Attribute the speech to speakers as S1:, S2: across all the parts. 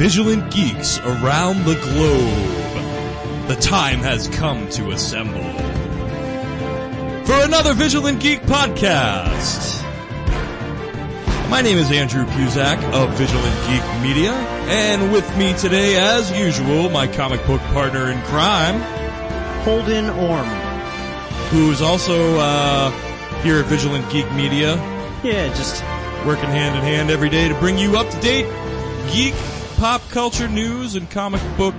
S1: vigilant geeks around the globe. The time has come to assemble for another Vigilant Geek podcast. My name is Andrew Puzak of Vigilant Geek Media, and with me today, as usual, my comic book partner in crime,
S2: Holden Orm.
S1: who's also uh, here at Vigilant Geek Media,
S2: Yeah, just
S1: working hand in hand every day to bring you up to date geek pop culture news and comic book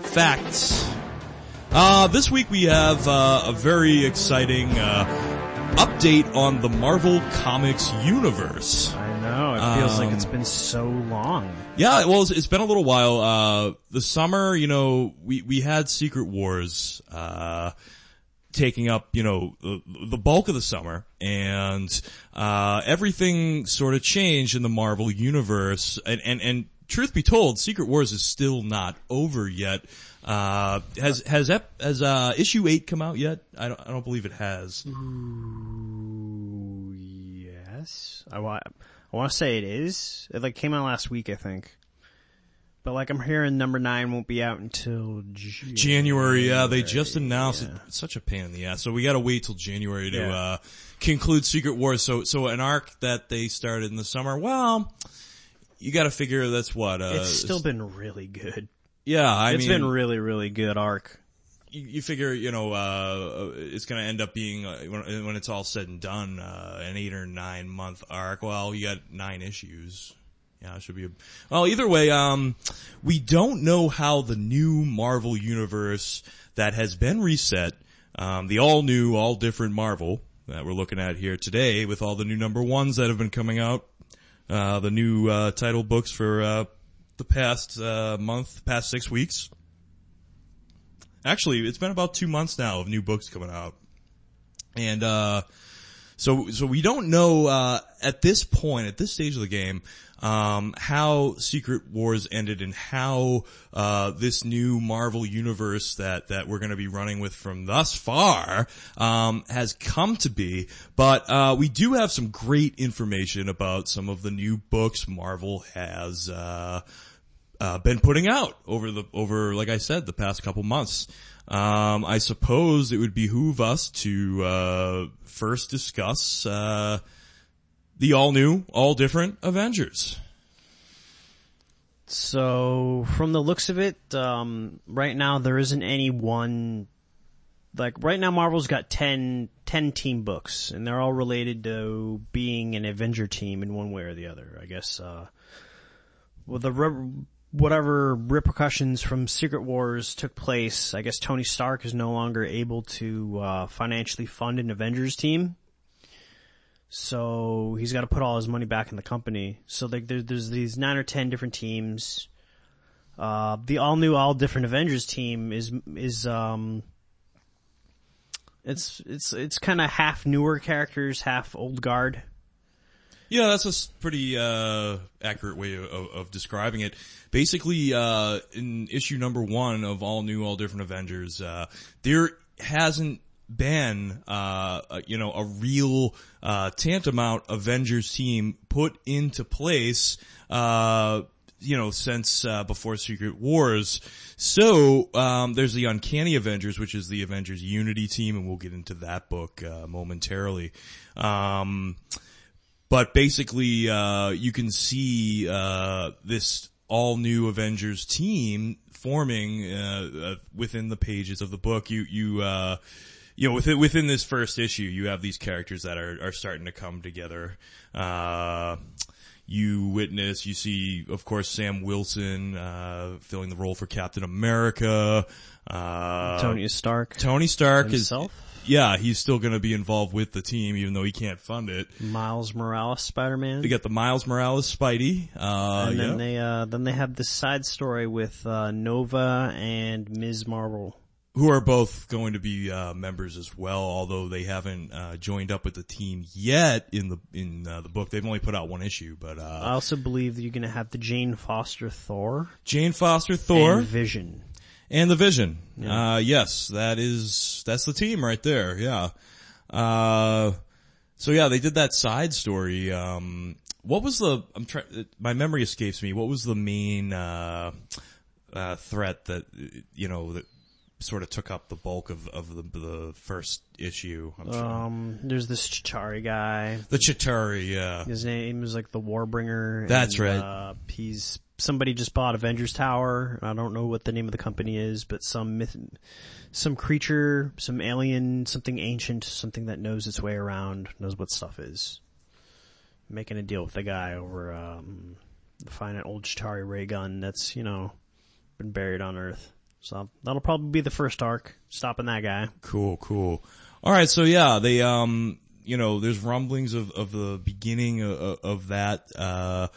S1: facts. Uh, this week we have uh, a very exciting uh, update on the Marvel Comics universe.
S2: I know it feels like
S1: Um,
S2: it's been so long.
S1: Yeah, well, it's, it's been a little while. Uh, the summer, you know, we, we had Secret Wars, uh, taking up, you know, the, the bulk of the summer and, uh, everything sort of changed in the Marvel universe and, and, and truth be told, Secret Wars is still not over yet. Uh, has, has, has, uh, issue eight come out yet? I don't, I don't believe it has.
S2: Ooh, yes. I want. I want to say it is. It like came out last week, I think. But like I'm hearing number nine won't be out until January.
S1: January, yeah, they just announced it. It's such a pain in the ass. So we gotta wait till January to,
S2: Yeah.
S1: uh, conclude Secret Wars. So, so an arc that they started in the summer, well, you gotta figure that's what, uh,
S2: It's still been really good.
S1: yeah, I
S2: It's
S1: mean,
S2: been really, really good arc.
S1: you, you figure, you know, uh, it's gonna end up being, uh, when, when it's all said and done, uh, an eight or nine month arc. Well, you got nine issues. Yeah, it should be a, well, either way, um, we don't know how the new Marvel universe that has been reset, um, the all new, all different Marvel that we're looking at here today with all the new number ones that have been coming out, uh, the new, uh, title books for, uh, the past, uh, month, past six weeks. Actually, it's been about two months now of new books coming out. And, uh, so, so we don't know, uh, at this point, at this stage of the game, um, how Secret Wars ended and how, uh, this new Marvel universe that, that we're gonna be running with from thus far, um, has come to be. But, uh, we do have some great information about some of the new books Marvel has, uh, uh, been putting out over the over like I said the past couple months. Um, I suppose it would behoove us to uh, first discuss uh, the all new, all different Avengers.
S2: So from the looks of it, um, right now there isn't any one. Like right now, Marvel's got 10, 10 team books, and they're all related to being an Avenger team in one way or the other. I guess. Uh, well, the whatever repercussions from Secret Wars took place, I guess Tony Stark is no longer able to uh, financially fund an Avengers team. So he's got to put all his money back in the company. So like there, there's these nine or ten different teams. Uh, the all new, all different Avengers team is is um, it's it's it's kind of half newer characters, half old guard.
S1: Yeah, that's a pretty uh, accurate way of, of describing it. Basically, uh, in issue number one of all new, all different Avengers, uh, there hasn't been, uh, you know, a real uh, tantamount Avengers team put into place. Uh, you know, since uh, before Secret Wars. So um, there's the Uncanny Avengers, which is the Avengers Unity team, and we'll get into that book uh, momentarily. Um, but basically, uh, you can see, uh, this all new Avengers team forming, uh, uh, within the pages of the book. You, you, uh, you know, within, within this first issue, you have these characters that are, are starting to come together. Uh, you witness, you see, of course, Sam Wilson, uh, filling the role for Captain America. Uh,
S2: Tony Stark
S1: Tony Stark
S2: himself,
S1: is, yeah, he's still gonna be involved with the team, even though he can't fund it.
S2: Miles Morales, Spider Man.
S1: They got the Miles Morales Spidey. Uh,
S2: and then
S1: yeah.
S2: they uh then they have this side story with uh Nova and Ms. Marvel.
S1: who are both going to be uh, members as well, although they haven't uh, joined up with the team yet in the in uh, the book. They've only put out one issue, but uh,
S2: I also believe that you're gonna have the Jane Foster Thor
S1: Jane Foster, Thor,
S2: and Vision.
S1: And the Vision. Uh, yes, that is that's the team right there. Yeah. Uh, So yeah, they did that side story. Um, what was the? I'm trying. My memory escapes me. What was the main uh, uh, threat that you know that sort of took up the bulk of of the, the first issue? I'm sure.
S2: Um, there's this Chitauri guy.
S1: the Chitauri, yeah.
S2: His name is like the Warbringer.
S1: That's
S2: and,
S1: right.
S2: Uh, he's somebody just bought Avengers Tower. I don't know what the name of the company is, but some myth, some creature, some alien, something ancient, something that knows its way around, knows what stuff is. Making a deal with the guy over um, find an old Chitauri ray gun that's you know been buried on Earth. So that'll probably be the first arc, stopping that guy.
S1: Cool, cool. All right, so yeah, they um, you know, there's rumblings of of the beginning of, of that uh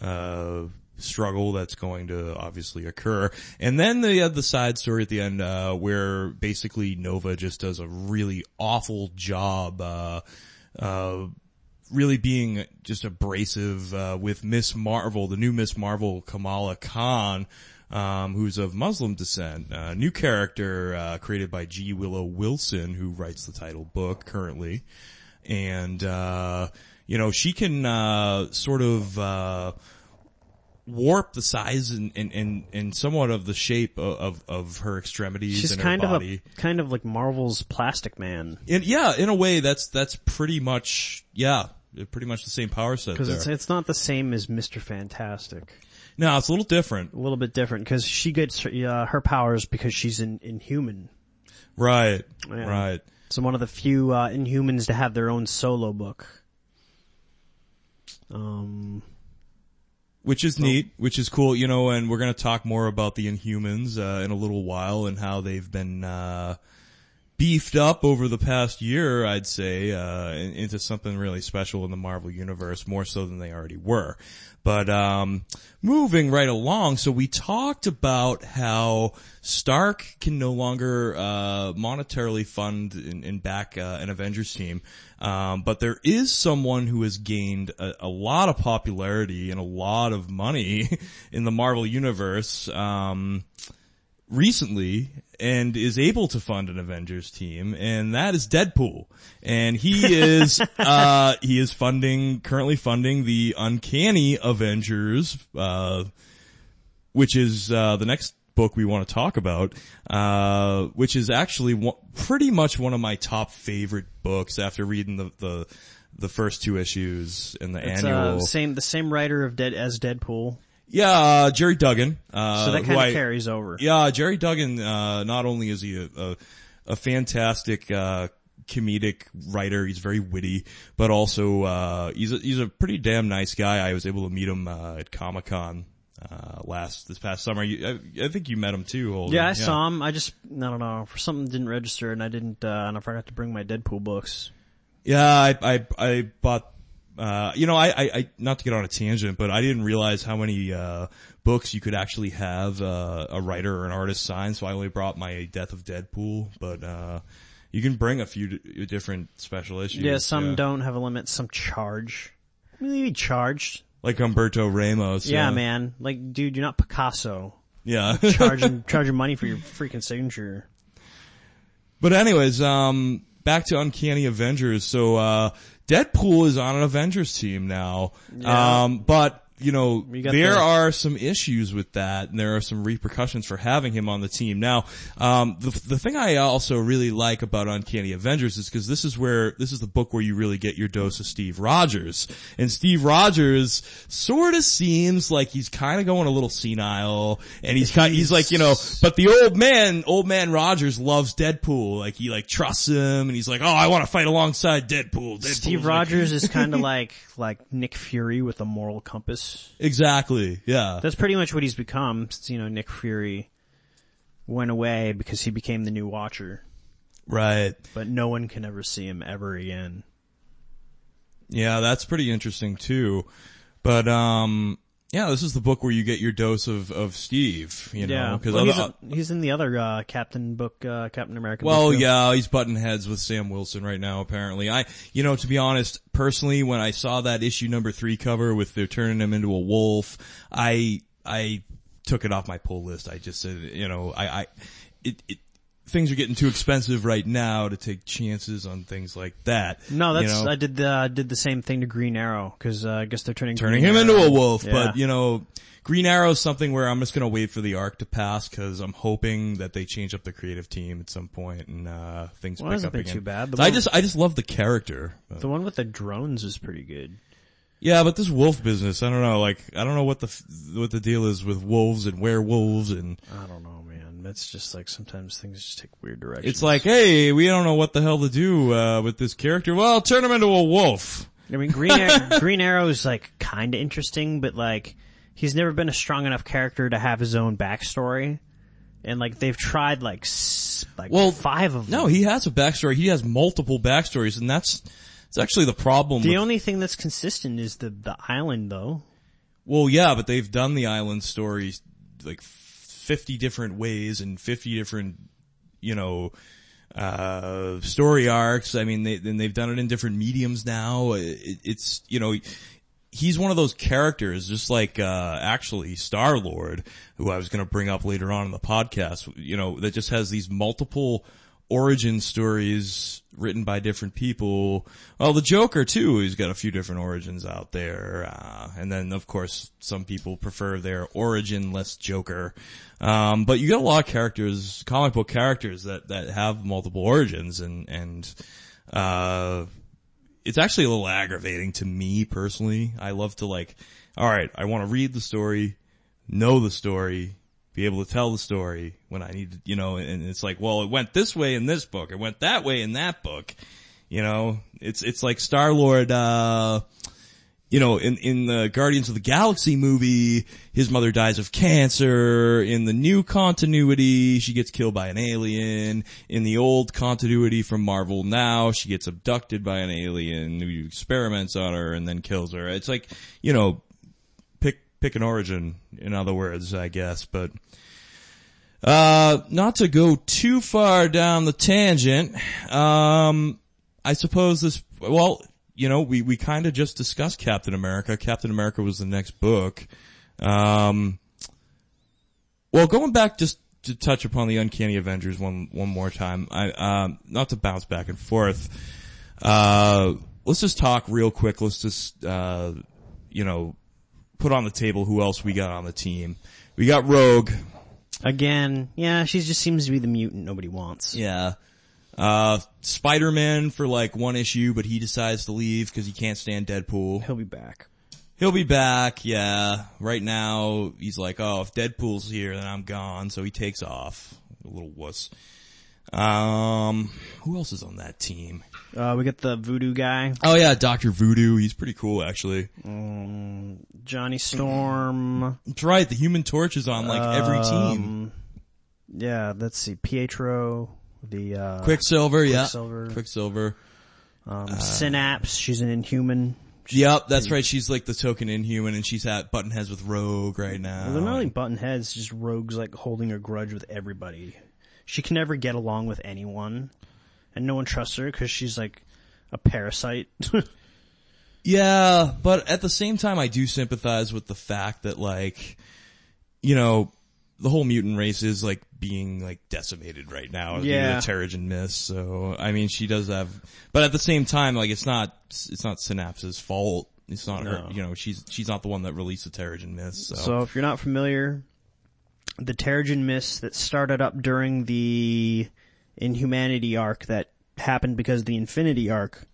S1: uh struggle that's going to obviously occur. And then they had the side story at the end uh where basically Nova just does a really awful job uh uh really being just abrasive uh, with Miss Marvel, the new Miss Marvel, Kamala Khan, um, who's of Muslim descent. Uh, new character uh, created by G. Willow Wilson, who writes the title book currently, and uh, you know she can uh, sort of. Warp the size and, and, and, and somewhat of the shape of, of, of her extremities
S2: She's
S1: and her
S2: kind
S1: body.
S2: of a kind of like Marvel's Plastic Man.
S1: In, yeah, in a way, that's that's pretty much yeah, pretty much the same power set
S2: Because
S1: there.
S2: it's it's not the same as Mister Fantastic.
S1: no, it's a little different,
S2: A little bit different because she gets her, uh, her powers because she's in Inhuman.
S1: right?
S2: Yeah.
S1: Right.
S2: So one of the few uh, Inhumans to have their own solo book. Um,
S1: Which is neat, which is cool, you know, and we're gonna talk more about the Inhumans, uh, in a little while and how they've been, uh, beefed up over the past year, I'd say, uh, into something really special in the Marvel Universe, more so than they already were. But, um, moving right along, so we talked about how Stark can no longer, uh, monetarily fund and, and back, uh, an Avengers team. Um, but there is someone who has gained a, a lot of popularity and a lot of money in the Marvel Universe, um, recently and is able to fund an Avengers team, and that is Deadpool. And he is, uh, he is funding, currently funding the Uncanny Avengers, uh, which is, uh, the next book we want to talk about, uh, which is actually one, pretty much one of my top favorite books after reading the, the, the first two issues in the
S2: it's
S1: annual.
S2: uh, same the same writer of Dead as Deadpool,
S1: yeah, uh, Gerry Duggan. Uh,
S2: so that kind of carries over.
S1: yeah, Gerry Duggan, uh, not only is he a, a, a fantastic, uh, comedic writer, he's very witty, but also, uh, he's a, he's a pretty damn nice guy. I was able to meet him, uh, at Comic Con, uh, last, this past summer. You, I, I think you met him too, Holden.
S2: Yeah, I saw him. I just I don't know for something didn't register, and I didn't, uh, and I forgot to bring my Deadpool books.
S1: Yeah, I, I, I bought, uh, you know, I, I, I, not to get on a tangent, but I didn't realize how many, uh, books you could actually have, uh, a writer or an artist sign, so I only brought my Death of Deadpool, but, uh, you can bring a few d- different special issues.
S2: Yeah, some don't have a limit, some charge. Really charged?
S1: Like Humberto Ramos.
S2: Yeah, man. Like, dude, you're not Picasso.
S1: Yeah.
S2: Charging charging money for your freaking signature.
S1: But anyways, um, back to Uncanny Avengers. So, uh, Deadpool is on an Avengers team now.
S2: Yeah.
S1: Um, but, you know,
S2: You
S1: there
S2: the-
S1: are some issues with that and there are some repercussions for having him on the team. Now, um, the, the thing I also really like about Uncanny Avengers is because this is where, this is the book where you really get your dose of Steve Rogers. And Steve Rogers sort of seems like he's kind of going a little senile and he's kind, he's like, you know, but the old man, old man Rogers loves Deadpool. Like he like trusts him and he's like, oh, I want to fight alongside Deadpool. Deadpool's
S2: Steve
S1: like-
S2: Rogers is kind of like like Nick Fury with a moral compass.
S1: Exactly. Yeah.
S2: That's pretty much what he's become. since, You know, Nick Fury went away because he became the new Watcher,
S1: Right.
S2: but no one can ever see him ever again.
S1: Yeah, that's pretty interesting too. But um yeah, this is the book where you get your dose of of Steve, you know,
S2: Yeah,
S1: because
S2: well, he's, he's in the other uh, Captain book, uh, Captain America.
S1: well, yeah, he's butting heads with Sam Wilson right now. Apparently, I, you know, to be honest, personally, when I saw that issue number three cover with they're turning him into a wolf, I, I took it off my pull list. I just said, you know, I, I, it, it things are getting too expensive right now to take chances on things like that.
S2: No,
S1: you
S2: that's
S1: know?
S2: I did the I did the same thing to Green Arrow because uh, I guess they're turning
S1: turning
S2: Green
S1: him into a wolf.
S2: Yeah.
S1: But you know, Green Arrow is something where I'm just gonna wait for the arc to pass because I'm hoping that they change up the creative team at some point and uh things
S2: Well,
S1: pick
S2: hasn't
S1: up
S2: been
S1: again.
S2: too bad.
S1: I just I just love the character. But-
S2: the one with the drones is pretty good.
S1: yeah, but this wolf business, I don't know. Like I don't know what the what the deal is with wolves and werewolves and.
S2: I don't know, man. That's just like sometimes things just take weird directions.
S1: It's like, hey, we don't know what the hell to do uh, with this character. Well, turn him into a wolf.
S2: I mean, Green Arrow, Green Arrow is like kind of interesting, but like he's never been a strong enough character to have his own backstory. And like they've tried like s- like
S1: Well,
S2: five of them.
S1: No, he has a backstory. He has multiple backstories, and that's it's actually the problem.
S2: the
S1: with-
S2: only thing that's consistent is the the island, though.
S1: well, yeah, but they've done the island stories like fifty different ways and fifty different, you know, uh, story arcs. I mean, they and they've done it in different mediums now. It, it's you know. He's one of those characters, just like, uh, actually Star Lord, who I was gonna bring up later on in the podcast, you know, that just has these multiple origin stories written by different people. Well, the Joker too, he's got a few different origins out there. Uh, and then of course some people prefer their origin-less Joker. Um, but you got a lot of characters, comic book characters that, that have multiple origins and, and, uh, it's actually a little aggravating to me personally. I love to like, alright, I want to read the story, know the story, be able to tell the story when I need to, you know, and it's like, well, it went this way in this book, it went that way in that book. You know, it's, it's like Star-Lord, uh, you know, in, in the Guardians of the Galaxy movie, his mother dies of cancer. In the new continuity, she gets killed by an alien. In the old continuity from Marvel now, she gets abducted by an alien who experiments on her and then kills her. It's like, you know, pick, an origin, in other words, I guess, but, uh, not to go too far down the tangent, um, I suppose this, well, you know, we, we kind of just discussed Captain America. Captain America was the next book. Um, well, going back just to touch upon the Uncanny Avengers one, one more time, I, um, not to bounce back and forth, uh, let's just talk real quick. Let's just, uh, you know, put on the table who else we got on the team. We got Rogue.
S2: Again, yeah, she just seems to be the mutant nobody wants.
S1: Yeah. Uh, Spider-Man for like one issue, but he decides to leave because he can't stand Deadpool.
S2: He'll be back.
S1: He'll be back, yeah. Right now, he's like, oh, if Deadpool's here, then I'm gone, so he takes off. A little wuss. Um, who else is on that team?
S2: Uh, we got the voodoo guy,
S1: Oh yeah, Doctor Voodoo. He's pretty cool, actually.
S2: Johnny Storm.
S1: That's right. The Human Torch is on like every team.
S2: Um, yeah, let's see, Pietro, the uh,
S1: Quicksilver, yeah.
S2: Quicksilver.
S1: Quicksilver.
S2: um, Synapse. She's an Inhuman.
S1: Yep, that's right. She's like the token Inhuman, and she's at button heads with Rogue right now.
S2: They're not like button heads, just rogues like holding a grudge with everybody. She can never get along with anyone, and no one trusts her because she's like a parasite.
S1: Yeah, but at the same time, I do sympathize with the fact that like, you know, the whole mutant race is like being like decimated right now.
S2: Yeah.
S1: the Terrigen Mist. So I mean, she does have, but at the same time, like it's not it's not Synapse's fault. It's not her. You know, she's she's not the one that released the Terrigen Mist. So,
S2: So if you're not familiar, the Terrigen Mist that started up during the Inhumanity arc that happened because of the Infinity arc,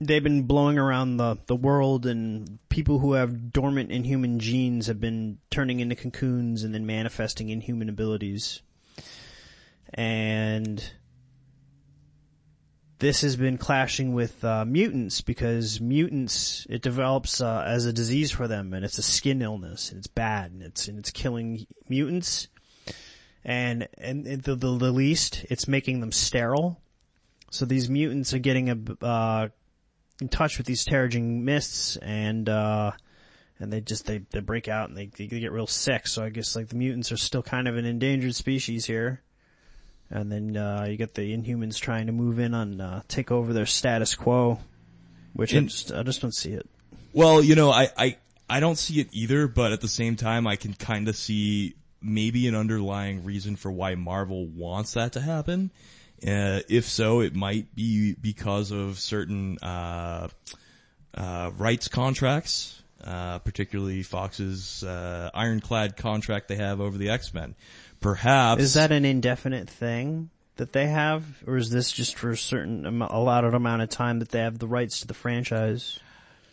S2: they've been blowing around the, the world and people who have dormant inhuman genes have been turning into cocoons and then manifesting inhuman abilities. And this has been clashing with uh, mutants because mutants it develops uh, as a disease for them and it's a skin illness and it's bad and it's and it's killing mutants. And and the, the, the least it's making them sterile. So these mutants are getting a uh, in touch with these terrigen mists and uh and they just they, they break out and they, they get real sick. So i guess like the mutants are still kind of an endangered species here and then uh, you get the Inhumans trying to move in on uh, take over their status quo, which I just I just don't see it.
S1: well, you know, I I I don't see it either, but at the same time, I can kind of see maybe an underlying reason for why Marvel wants that to happen. Uh, if so, it might be because of certain uh, uh, rights contracts, uh, particularly Fox's uh, ironclad contract they have over the X Men. Perhaps
S2: Is that an indefinite thing that they have, or is this just for a certain am- allotted amount of time that they have the rights to the franchise?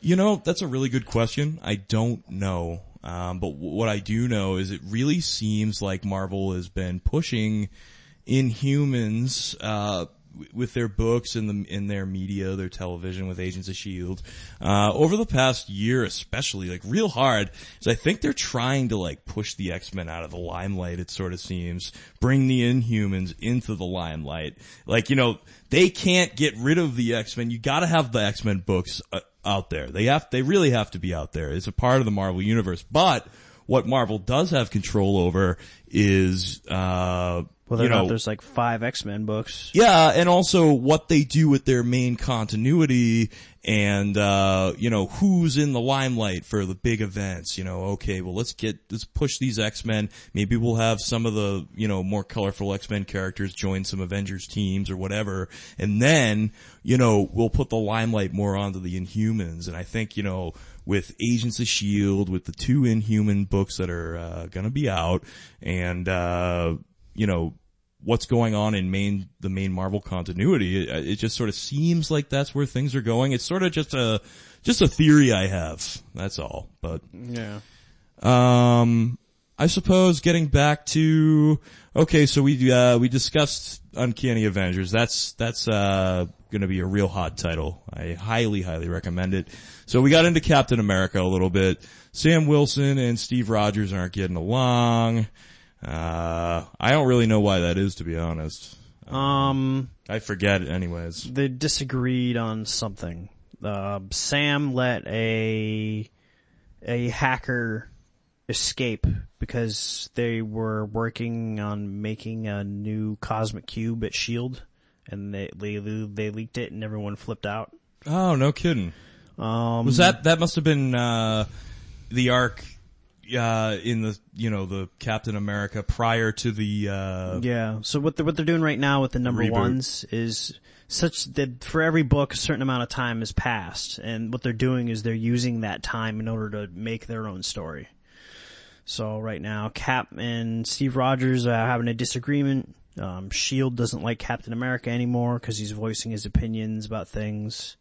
S1: You know, that's a really good question. I don't know. Um, but w- what I do know is it really seems like Marvel has been pushing Inhumans, uh, with their books and the, in their media, their television with Agents of S.H.I.E.L.D., uh, over the past year especially, like real hard, is I think they're trying to like push the X-Men out of the limelight, it sort of seems. Bring the Inhumans into the limelight. Like, you know, they can't get rid of the X-Men. You gotta have the X-Men books uh, out there. They have, they really have to be out there. It's a part of the Marvel universe. But what Marvel does have control over is, uh,
S2: Whether
S1: you
S2: or not
S1: know,
S2: there's like five X-Men books.
S1: yeah, and also what they do with their main continuity and, uh, you know, who's in the limelight for the big events, you know, okay, well let's get, let's push these X-Men. Maybe we'll have some of the, you know, more colorful X-Men characters join some Avengers teams or whatever. And then, you know, we'll put the limelight more onto the Inhumans. And I think, you know, with Agents of S.H.I.E.L.D., with the two Inhuman books that are, uh, gonna be out and, uh, you know, what's going on in main the main Marvel continuity. It, it just sort of seems like that's where things are going. It's sort of just a just a theory I have. That's all. But
S2: Yeah.
S1: um, I suppose getting back to okay, so we uh, we discussed Uncanny Avengers. That's that's uh, going to be a real hot title. I highly highly recommend it. So we got into Captain America a little bit. Sam Wilson and Steve Rogers aren't getting along. Uh, I don't really know why that is, to be honest.
S2: Um,
S1: I forget it anyways.
S2: they disagreed on something. Uh, Sam let a a hacker escape because they were working on making a new cosmic cube at Shield, and they they they leaked it, and everyone flipped out.
S1: Oh, no kidding.
S2: Um,
S1: Was that that must have been uh, the arc uh, in the you know the Captain America prior to the uh,
S2: Yeah. So what they're, what they're doing right now with the number
S1: Reboot.
S2: ones is such that for every book a certain amount of time has passed and what they're doing is they're using that time in order to make their own story. So right now Cap and Steve Rogers are having a disagreement. Um, Shield doesn't like Captain America anymore because he's voicing his opinions about things.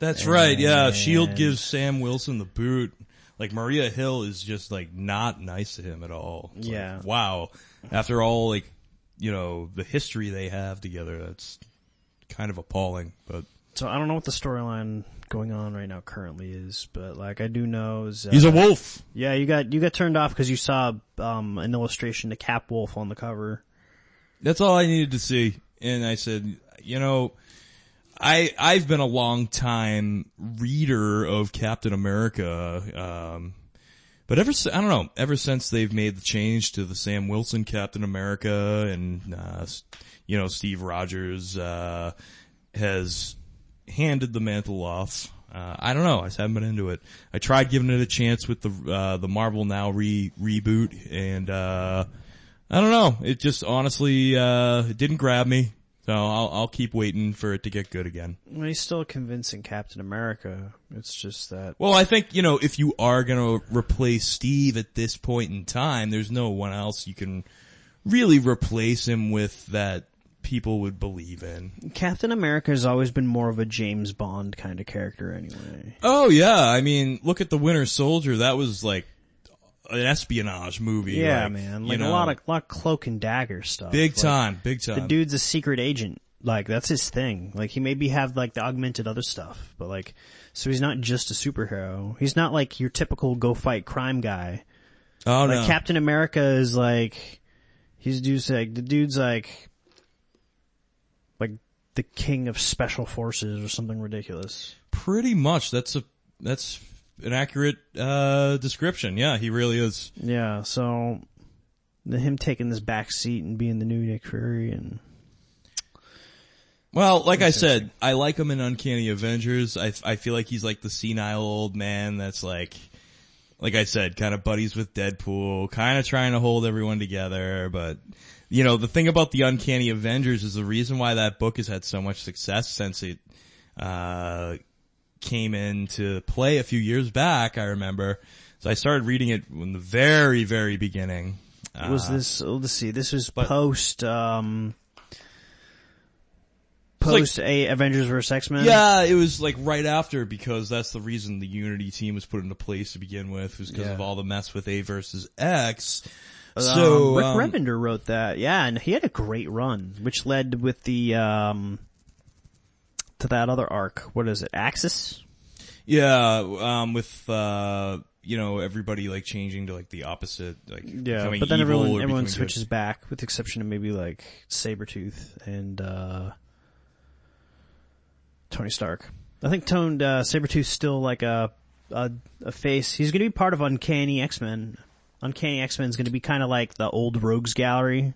S1: That's right. Yeah, Shield gives Sam Wilson the boot. Like Maria Hill is just like not nice to him at all. It's like,
S2: Yeah.
S1: wow. After all, like you know the history they have together, that's kind of appalling. But
S2: So I don't know what the storyline going on right now currently is, but like I do know is uh,
S1: he's a wolf.
S2: Yeah, you got you got turned off because you saw um, an illustration to Cap Wolf on the cover.
S1: That's all I needed to see. And I said, you know, I I've been a long time reader of Captain America, um, but ever I don't know, ever since they've made the change to the Sam Wilson Captain America and uh, you know Steve Rogers uh, has handed the mantle off. Uh, I don't know. I haven't been into it. I tried giving it a chance with the uh, the Marvel Now re reboot, and uh, I don't know. It just honestly uh, it didn't grab me. So I'll I'll keep waiting for it to get good again.
S2: Well, he's still convincing Captain America. It's just that
S1: Well, I think you know if you are going to replace Steve at this point in time, there's no one else you can really replace him with that people would believe in.
S2: Captain America has always been more of a James Bond kind of character, anyway.
S1: Oh yeah, I mean, look at the Winter Soldier. That was like an espionage movie.
S2: Yeah,
S1: like,
S2: man,
S1: you
S2: like a lot of lot of cloak and dagger stuff.
S1: big
S2: Like,
S1: time, big time.
S2: The dude's a secret agent. Like that's his thing. Like he maybe have like the augmented other stuff, but like so he's not just a superhero. He's not like your typical go fight crime guy.
S1: oh
S2: Like
S1: no,
S2: Captain America is like he's dude's like the dude's like like the king of special forces or something ridiculous.
S1: pretty much. That's a that's an accurate uh description. Yeah, he really is.
S2: Yeah, so him taking this back seat and being the new Nick Fury and
S1: Well, like I said, I like him in Uncanny Avengers. I, I feel like he's like the senile old man that's like, like I said, kind of buddies with Deadpool, kind of trying to hold everyone together, but you know, the thing about the Uncanny Avengers is the reason why that book has had so much success since it, uh, came in to play a few years back, I remember. So I started reading it in the very, very beginning.
S2: was
S1: Uh,
S2: this? oh, Let's see. This was
S1: but-
S2: post. Um,
S1: like-
S2: post a Avengers vs X Men.
S1: Yeah, it was like right after because that's the reason the Unity team was put into place to begin with was because
S2: Yeah.
S1: of all the mess with A versus X. So,
S2: um, Rick
S1: um,
S2: Remender wrote that. Yeah, and he had a great run, which led with the um to that other arc. What is it? Axis.
S1: yeah, um, with, uh, you know, everybody like changing to like the opposite, like
S2: Yeah, but then everyone everyone
S1: becoming good.
S2: switches back, with the exception of maybe like Sabretooth and uh Tony Stark. I think toned uh, Sabretooth's still like a, a a face. He's going to be part of Uncanny X Men. Uncanny X Men is going to be kind of like the old Rogues Gallery.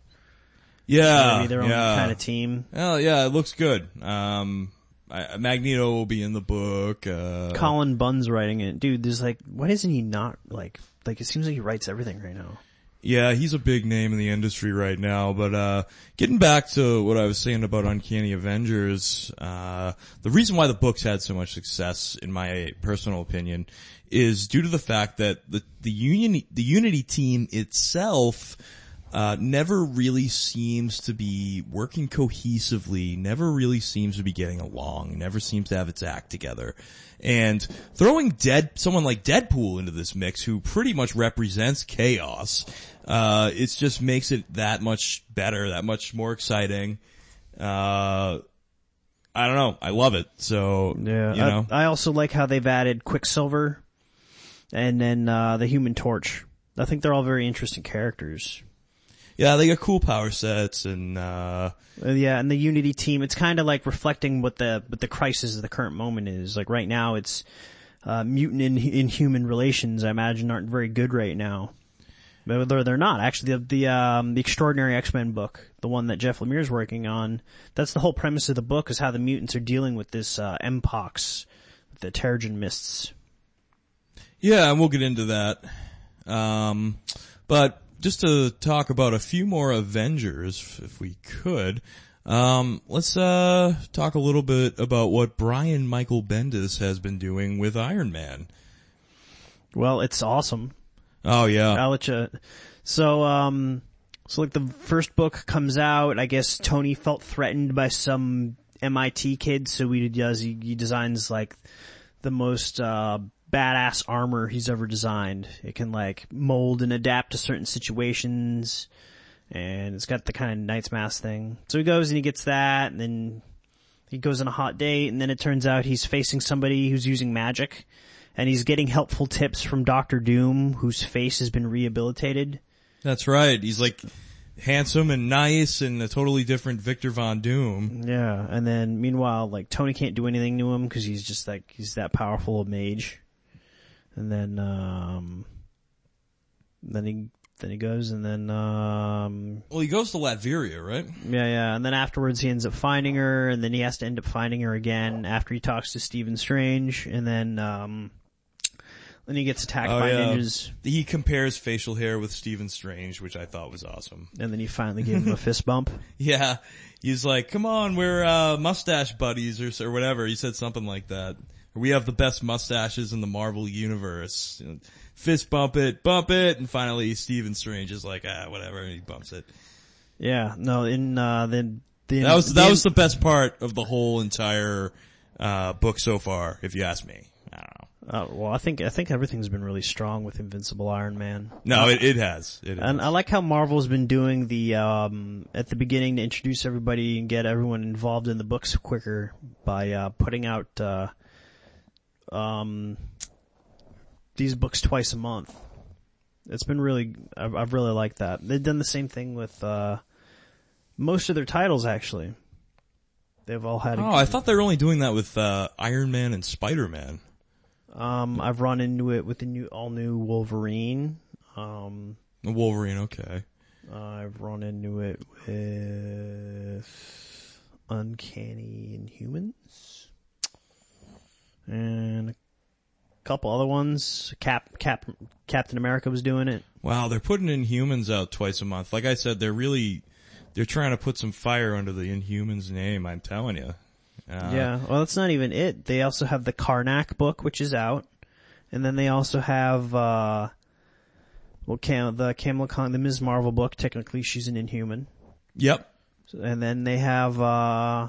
S1: Yeah,
S2: Maybe their own
S1: yeah.
S2: kind of team.
S1: Oh yeah, it looks good. Um, I, Magneto will be in the book. Uh,
S2: Cullen Bunn's writing it, dude. There's like, why isn't he not like? Like it seems like he writes everything right now.
S1: Yeah, he's a big name in the industry right now, but, uh, getting back to what I was saying about Uncanny Avengers, uh, the reason why the books had so much success, in my personal opinion, is due to the fact that the, the Union, the Unity team itself, uh, never really seems to be working cohesively, never really seems to be getting along, never seems to have its act together. And throwing dead, someone like Deadpool into this mix who pretty much represents chaos, uh, it just makes it that much better, that much more exciting. Uh, I don't know. I love it. So,
S2: Yeah,
S1: you know,
S2: I, I also like how they've added Quicksilver, and then uh the Human Torch. I think they're all very interesting characters.
S1: Yeah, they got cool power sets and, uh,
S2: Uh, yeah, and the Unity team, it's kind of like reflecting what the what the crisis of the current moment is. Like right now, it's uh, mutant-in-human relations. I imagine aren't very good right now, but they're they're not actually. The the, um, the Extraordinary X Men book, the one that Jeff Lemire's working on, that's the whole premise of the book is how the mutants are dealing with this uh, M-Pox, the Terrigen mists.
S1: Yeah, and we'll get into that. Um, but just to talk about a few more Avengers, if we could, um, let's uh, talk a little bit about what Brian Michael Bendis has been doing with Iron Man.
S2: Well, it's awesome.
S1: Oh yeah,
S2: I'll let you. So, um, so like the first book comes out, I guess Tony felt threatened by some MIT kid, so he does, he, he designs like the most, uh, badass armor he's ever designed. It can like mold and adapt to certain situations, and it's got the kind of Knight's Mask thing. So he goes and he gets that, and then he goes on a hot date, and then it turns out he's facing somebody who's using magic, and he's getting helpful tips from Doctor Doom, whose face has been rehabilitated.
S1: that's right. He's like handsome and nice and a totally different Victor Von Doom.
S2: Yeah, and then meanwhile, like Tony can't do anything to him because he's just like he's that powerful a mage. And then, um, then he then he goes, and then um,
S1: Well, he goes to Latveria, right?
S2: yeah, yeah, and then afterwards he ends up finding her, and then he has to end up finding her again after he talks to Stephen Strange, and then um, then he gets attacked
S1: Oh,
S2: by
S1: yeah.
S2: ninjas,
S1: He compares facial hair with Stephen Strange, which I thought was awesome.
S2: and then he finally gave him a fist bump.
S1: Yeah, he's like, "Come on, we're uh, mustache buddies," or or whatever. He said something like that. We have the best mustaches in the Marvel universe. Know, Fist bump it, bump it, and finally Stephen Strange is like, "Ah, whatever," and he bumps it.
S2: Yeah, no, in uh, the, the
S1: That was that
S2: the-
S1: was the best part of the whole entire uh, book so far, if you ask me. I don't know.
S2: Uh, well, I think I think everything's been really strong with Invincible Iron Man.
S1: No, it, it has. It
S2: And
S1: has.
S2: I like how Marvel's been doing the um at the beginning to introduce everybody and get everyone involved in the books quicker by uh putting out uh um these books twice a month. It's been really I've, I've really liked that. They've done the same thing with uh most of their titles actually. They've all had
S1: Oh, I thought they were only doing that with uh, Iron Man and Spider Man.
S2: um I've run into it with the new all new Wolverine. Um
S1: Wolverine, okay.
S2: I've run into it with Uncanny Inhumans. And a couple other ones. Cap, Cap, Captain America was doing it.
S1: Wow, they're putting Inhumans out twice a month. Like I said, they're really they're trying to put some fire under the Inhumans name. I'm telling you. Uh,
S2: yeah, well, that's not even it. They also have the Karnak book, which is out, and then they also have uh, well, Cam, the Kamala Khan, the Ms. Marvel book. Technically, she's an Inhuman,
S1: Yep.
S2: and then they have uh,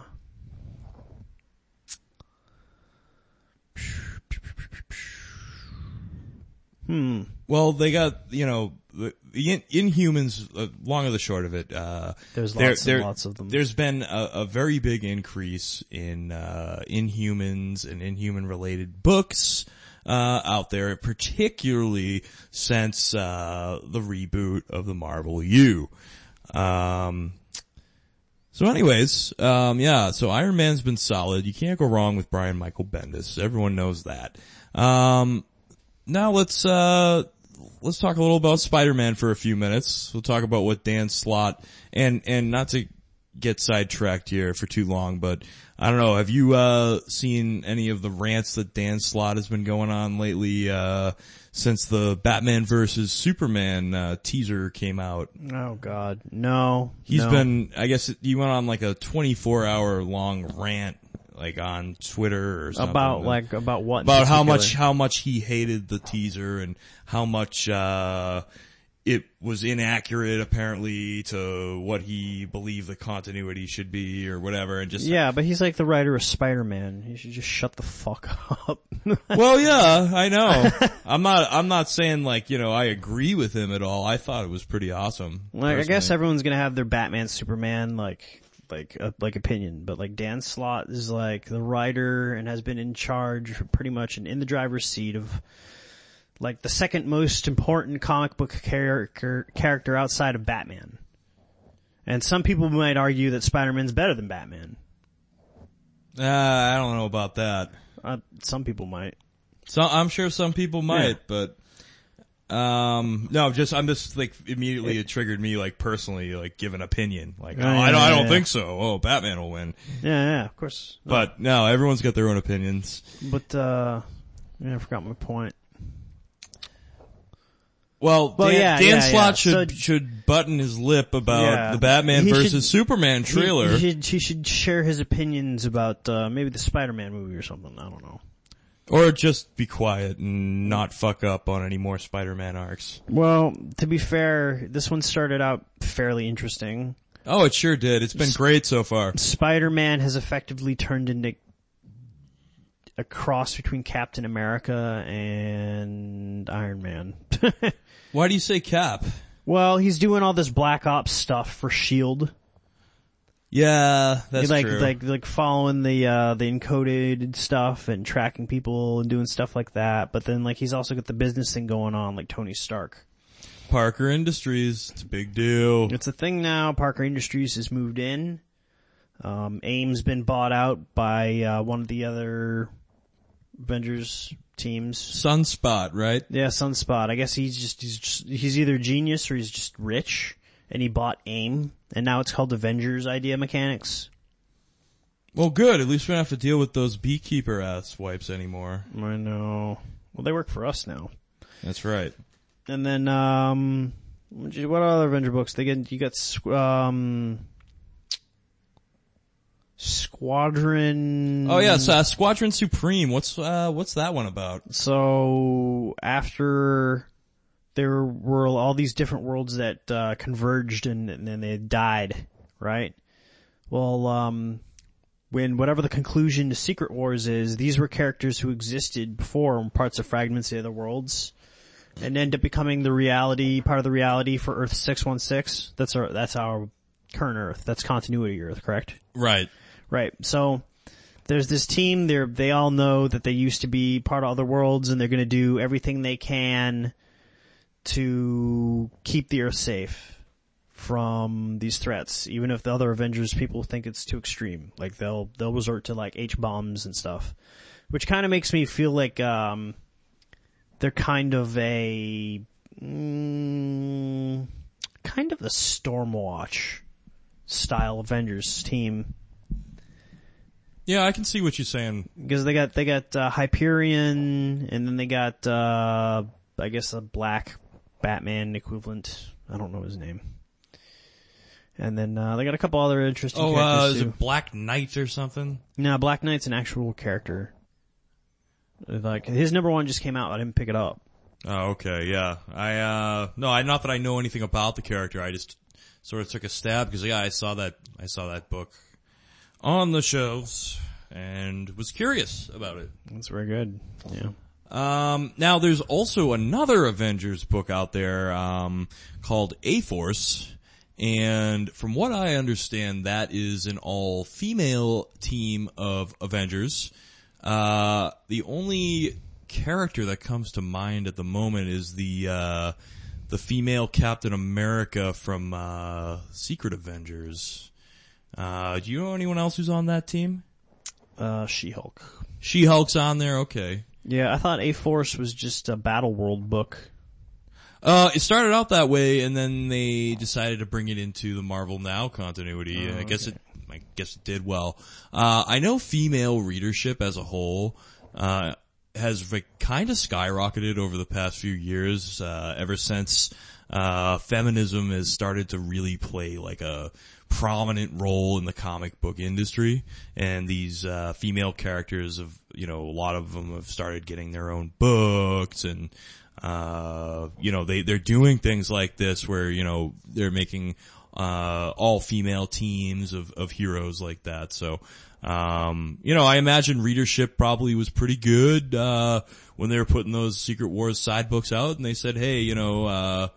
S2: hmm.
S1: Well, they got you know the, the in, Inhumans. Uh, long of the short of it, uh,
S2: There's
S1: there-
S2: lots
S1: there-
S2: and lots of them.
S1: There's been a, a very big increase in uh, Inhumans and Inhuman related books uh, out there, particularly since uh, the reboot of the Marvel U. Um, so anyways, um, yeah, so Iron Man's been solid. You can't go wrong with Brian Michael Bendis. Everyone knows that. Um, now let's, uh, let's talk a little about Spider-Man for a few minutes. We'll talk about what Dan Slott and, and not to get sidetracked here for too long, but I don't know, have you, uh, seen any of the rants that Dan Slott has been going on lately, uh, since the Batman versus Superman, uh, teaser came out?
S2: oh God, no.
S1: He's
S2: no.
S1: been, I guess he went on like a 24 hour long rant, like on Twitter or something.
S2: about like about what?
S1: about how much, how much he hated the teaser and how much, uh, it was inaccurate apparently to what he believed the continuity should be or whatever and just,
S2: Yeah, but he's like the writer of Spider-Man. He should just shut the fuck up.
S1: well yeah, I know. I'm not, I'm not saying like, you know, I agree with him at all. I thought it was pretty awesome.
S2: like, I guess everyone's gonna have their Batman, Superman, like, like, uh, like opinion, but like Dan Slott is like the writer and has been in charge pretty much and in the driver's seat of like the second most important comic book character, character outside of Batman. And some people might argue that Spider-Man's better than Batman.
S1: uh, I don't know about that.
S2: Uh, some people might.
S1: So I'm sure some people might,
S2: Yeah.
S1: but um no, just I'm just like immediately it triggered me like personally like give an opinion. Like oh,
S2: yeah,
S1: I don't I don't
S2: yeah.
S1: think so. Oh, Batman will win.
S2: Yeah, yeah, of course.
S1: But no, everyone's got their own opinions.
S2: But, uh, yeah, I forgot my point.
S1: Well,
S2: Well,
S1: Dan,
S2: yeah,
S1: Dan
S2: yeah,
S1: Slott
S2: yeah.
S1: should
S2: So-
S1: should button his lip about
S2: Yeah.
S1: the Batman
S2: He
S1: versus
S2: should-
S1: Superman
S2: He-
S1: trailer.
S2: He, should, he should share his opinions about uh, maybe the Spider-Man movie or something. I don't know.
S1: Or just be quiet and not fuck up on any more Spider-Man arcs.
S2: Well, to be fair, this one started out fairly interesting.
S1: Oh, it sure did. It's been great so far.
S2: Spider-Man has effectively turned into a cross between Captain America and Iron Man.
S1: Why do you say Cap?
S2: well, he's doing all this Black Ops stuff for Shield.
S1: Yeah, that's
S2: like
S1: true.
S2: like like following the uh the encoded stuff and tracking people and doing stuff like that. But then like he's also got the business thing going on like Tony Stark.
S1: Parker Industries. It's a big deal.
S2: It's a thing now. Parker Industries has moved in. Um, AIM's been bought out by uh, one of the other Avengers teams.
S1: Sunspot, right?
S2: Yeah, Sunspot. I guess he's just he's just, he's either genius or he's just rich, and he bought AIM, and now it's called Avengers Idea Mechanics.
S1: Well, good. At least we don't have to deal with those beekeeper ass wipes anymore.
S2: I know. Well, they work for us now.
S1: That's right.
S2: And then, um, what other Avenger books? They get, you got, um, Squadron.
S1: Oh yes, uh, Squadron Supreme. What's uh, what's that one about?
S2: So, after there were all these different worlds that, uh, converged and, and then they died, right? Well, um, when whatever the conclusion to Secret Wars is, these were characters who existed before in parts of fragments of the other worlds, and end up becoming the reality, part of the reality for Earth 616. That's our, that's our current Earth. That's continuity Earth, correct?
S1: Right.
S2: Right. So, there's this team, they're, they all know that they used to be part of other worlds and they're gonna do everything they can to keep the Earth safe from these threats, even if the other Avengers people think it's too extreme. Like they'll, they'll resort to like H-bombs and stuff. Which kinda makes me feel like, um, they're kind of a, mm, kind of a Stormwatch style Avengers team.
S1: Yeah, I can see what you're saying.
S2: because they got they got uh, Hyperion, and then they got uh, I guess a black Batman equivalent. I don't know his name. And then uh, they got a couple other interesting
S1: Oh, uh,
S2: characters
S1: is
S2: too.
S1: it Black Knight or something?
S2: No, Black Knight's an actual character. Like his number one just came out. I didn't pick it up.
S1: Oh, okay, yeah. I, uh, no, I, not that I know anything about the character, I just sort of took a stab because, yeah, I saw that, I saw that book on the shelves and was curious about it.
S2: That's very good. Yeah.
S1: Um, now there's also another Avengers book out there, um, called A-Force. And from what I understand, that is an all-female team of Avengers. Uh, the only character that comes to mind at the moment is the, uh, the female Captain America from, uh, Secret Avengers. Uh, do you know anyone else who's on that team?
S2: Uh, She-Hulk.
S1: She-Hulk's on there, okay.
S2: Yeah, I thought A Force was just a Battle World book.
S1: Uh, it started out that way, and then they decided to bring it into the Marvel Now continuity.
S2: Oh,
S1: I guess it, I guess it did well. Uh, I know female readership as a whole, uh, has like kind of skyrocketed over the past few years, uh, ever since, uh, feminism has started to really play like a prominent role in the comic book industry. And these, uh, female characters have, you know, a lot of them have started getting their own books and, uh, you know, they, they're doing things like this where, you know, they're making, uh, all female teams of, of heroes like that. So, um, you know, I imagine readership probably was pretty good, uh, when they were putting those Secret Wars side books out and they said, hey, you know, uh,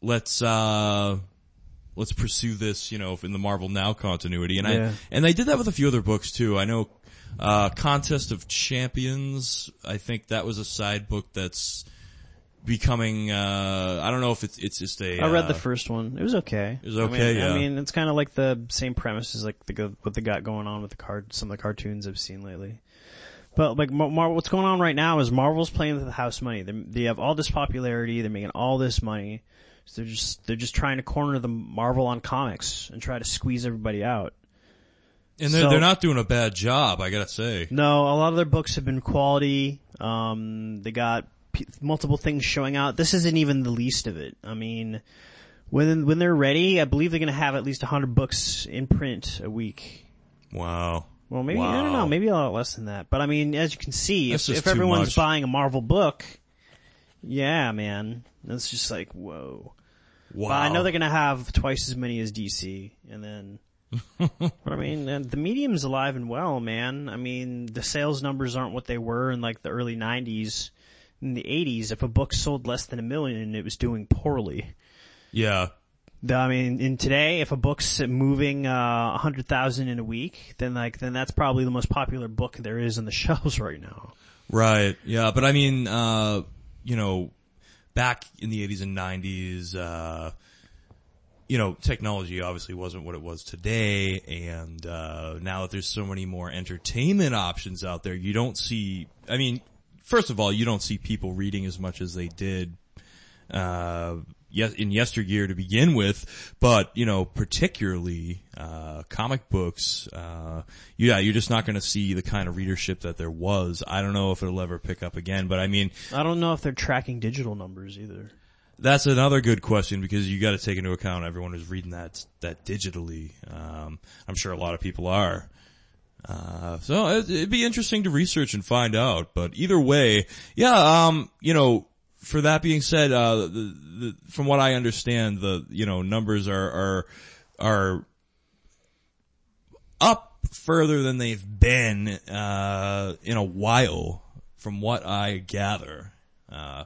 S1: let's, uh, let's pursue this, you know, in the Marvel Now continuity. And
S2: Yeah.
S1: I, and they did that with a few other books too. I know, uh, Contest of Champions, I think that was a side book that's becoming, uh, I don't know if it's, it's just a,
S2: I read
S1: uh,
S2: the first one. It was okay.
S1: It was
S2: I
S1: okay,
S2: mean,
S1: yeah.
S2: I mean, it's kind of like the same premise as like the what they got going on with the card, some of the cartoons I've seen lately. But like Mar- what's going on right now is Marvel's playing with the house money. They, they have all this popularity. They're making all this money. So they're just they're just trying to corner the Marvel on comics and try to squeeze everybody out.
S1: And they're,
S2: so-
S1: they're not doing a bad job, I gotta say.
S2: No, a lot of their books have been quality. Um, they got p- multiple things showing out. This isn't even the least of it. I mean, when when they're ready, I believe they're going to have at least hundred books in print a week.
S1: Wow.
S2: Well, maybe I don't know, maybe a lot less than that. But I mean, as you can see, if, if everyone's
S1: much.
S2: buying a Marvel book, yeah, man, that's just like whoa.
S1: Wow.
S2: But I know they're gonna have twice as many as DC, and then. I mean, uh, the medium's alive and well, man. I mean, the sales numbers aren't what they were in like the early '90s. In the '80s, if a book sold less than a million, it was doing poorly.
S1: Yeah.
S2: The- I mean, in today, if a book's moving uh, a hundred thousand in a week, then like then that's probably the most popular book there is on the shelves right now.
S1: Right. Yeah. But I mean, uh, you know, back in the 80s and 90s, uh, you know, technology obviously wasn't what it was today. And, uh, now that there's so many more entertainment options out there, you don't see, I mean, first of all, you don't see people reading as much as they did, uh, yes, in yesteryear to begin with, but, you know, particularly, uh, comic books, uh, yeah, you're just not gonna see the kind of readership that there was. I don't know if it'll ever pick up again, but I mean,
S2: I don't know if they're tracking digital numbers either.
S1: That's another good question because you gotta take into account everyone who's reading that, that digitally. Um, I'm sure a lot of people are. Uh, so it, it'd be interesting to research and find out, but either way, yeah, um, you know, for that being said, uh, the, the, from what I understand, the, you know, numbers are, are, are up further than they've been, uh, in a while, from what I gather. Uh,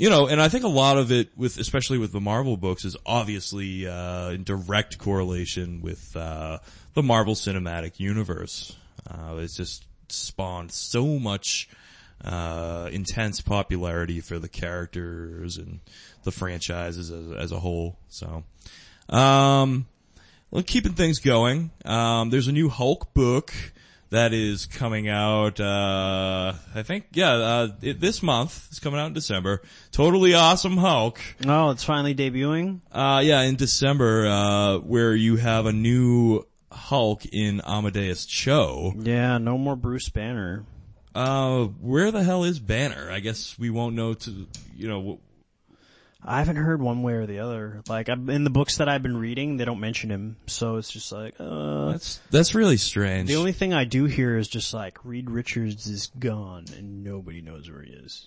S1: you know, and I think a lot of it with, especially with the Marvel books is obviously, uh, in direct correlation with, uh, the Marvel Cinematic Universe. Uh, it's just spawned so much, uh, intense popularity for the characters and the franchises as, as a whole. So, um, well, keeping things going. Um, there's a new Hulk book that is coming out. Uh, I think, yeah, uh, it, this month. It's coming out in December. Totally awesome Hulk.
S2: Oh, it's finally debuting.
S1: Uh, yeah, in December, uh, where you have a new Hulk in Amadeus Cho.
S2: Yeah, no more Bruce Banner.
S1: Uh, where the hell is Banner? I guess we won't know to, you know,
S2: I haven't heard one way or the other. Like I've, in the books that I've been reading, they don't mention him, so it's just like, uh.
S1: that's, that's really strange.
S2: The only thing I do hear is just like Reed Richards is gone and nobody knows where he is.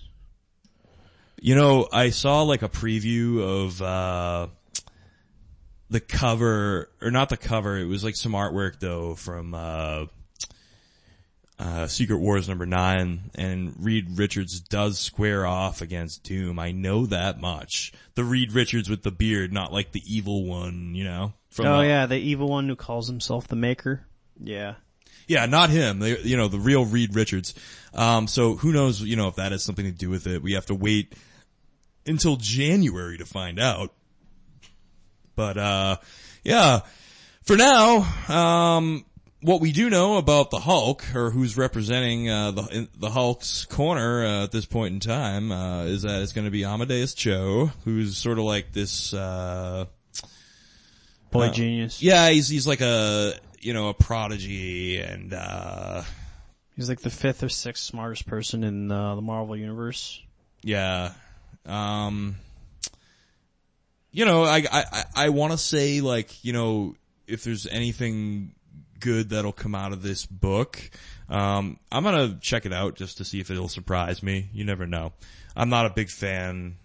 S1: You know, I saw like a preview of, uh, the cover, or not the cover, it was like some artwork though from, uh, uh, Secret Wars number nine, and Reed Richards does square off against Doom. I know that much. The Reed Richards with the beard, not like the evil one, you know?
S2: Oh
S1: uh,
S2: yeah, the evil one who calls himself the Maker. Yeah.
S1: Yeah, not him. They, you know, the real Reed Richards. Um, so who knows, you know, if that has something to do with it. We have to wait until January to find out. But, uh, yeah, for now, um, what we do know about the Hulk, or who's representing uh, the the Hulk's corner uh, at this point in time, uh, is that it's going to be Amadeus Cho, who's sort of like this. Uh,
S2: Boy
S1: uh,
S2: genius.
S1: yeah, he's he's like a you know a prodigy, and uh,
S2: He's like the fifth or sixth smartest person in uh, the Marvel universe.
S1: yeah, um, you know, I I I want to say like you know if there's anything good that'll come out of this book. Um, I'm gonna check it out just to see if it'll surprise me. You never know. I'm not a big fan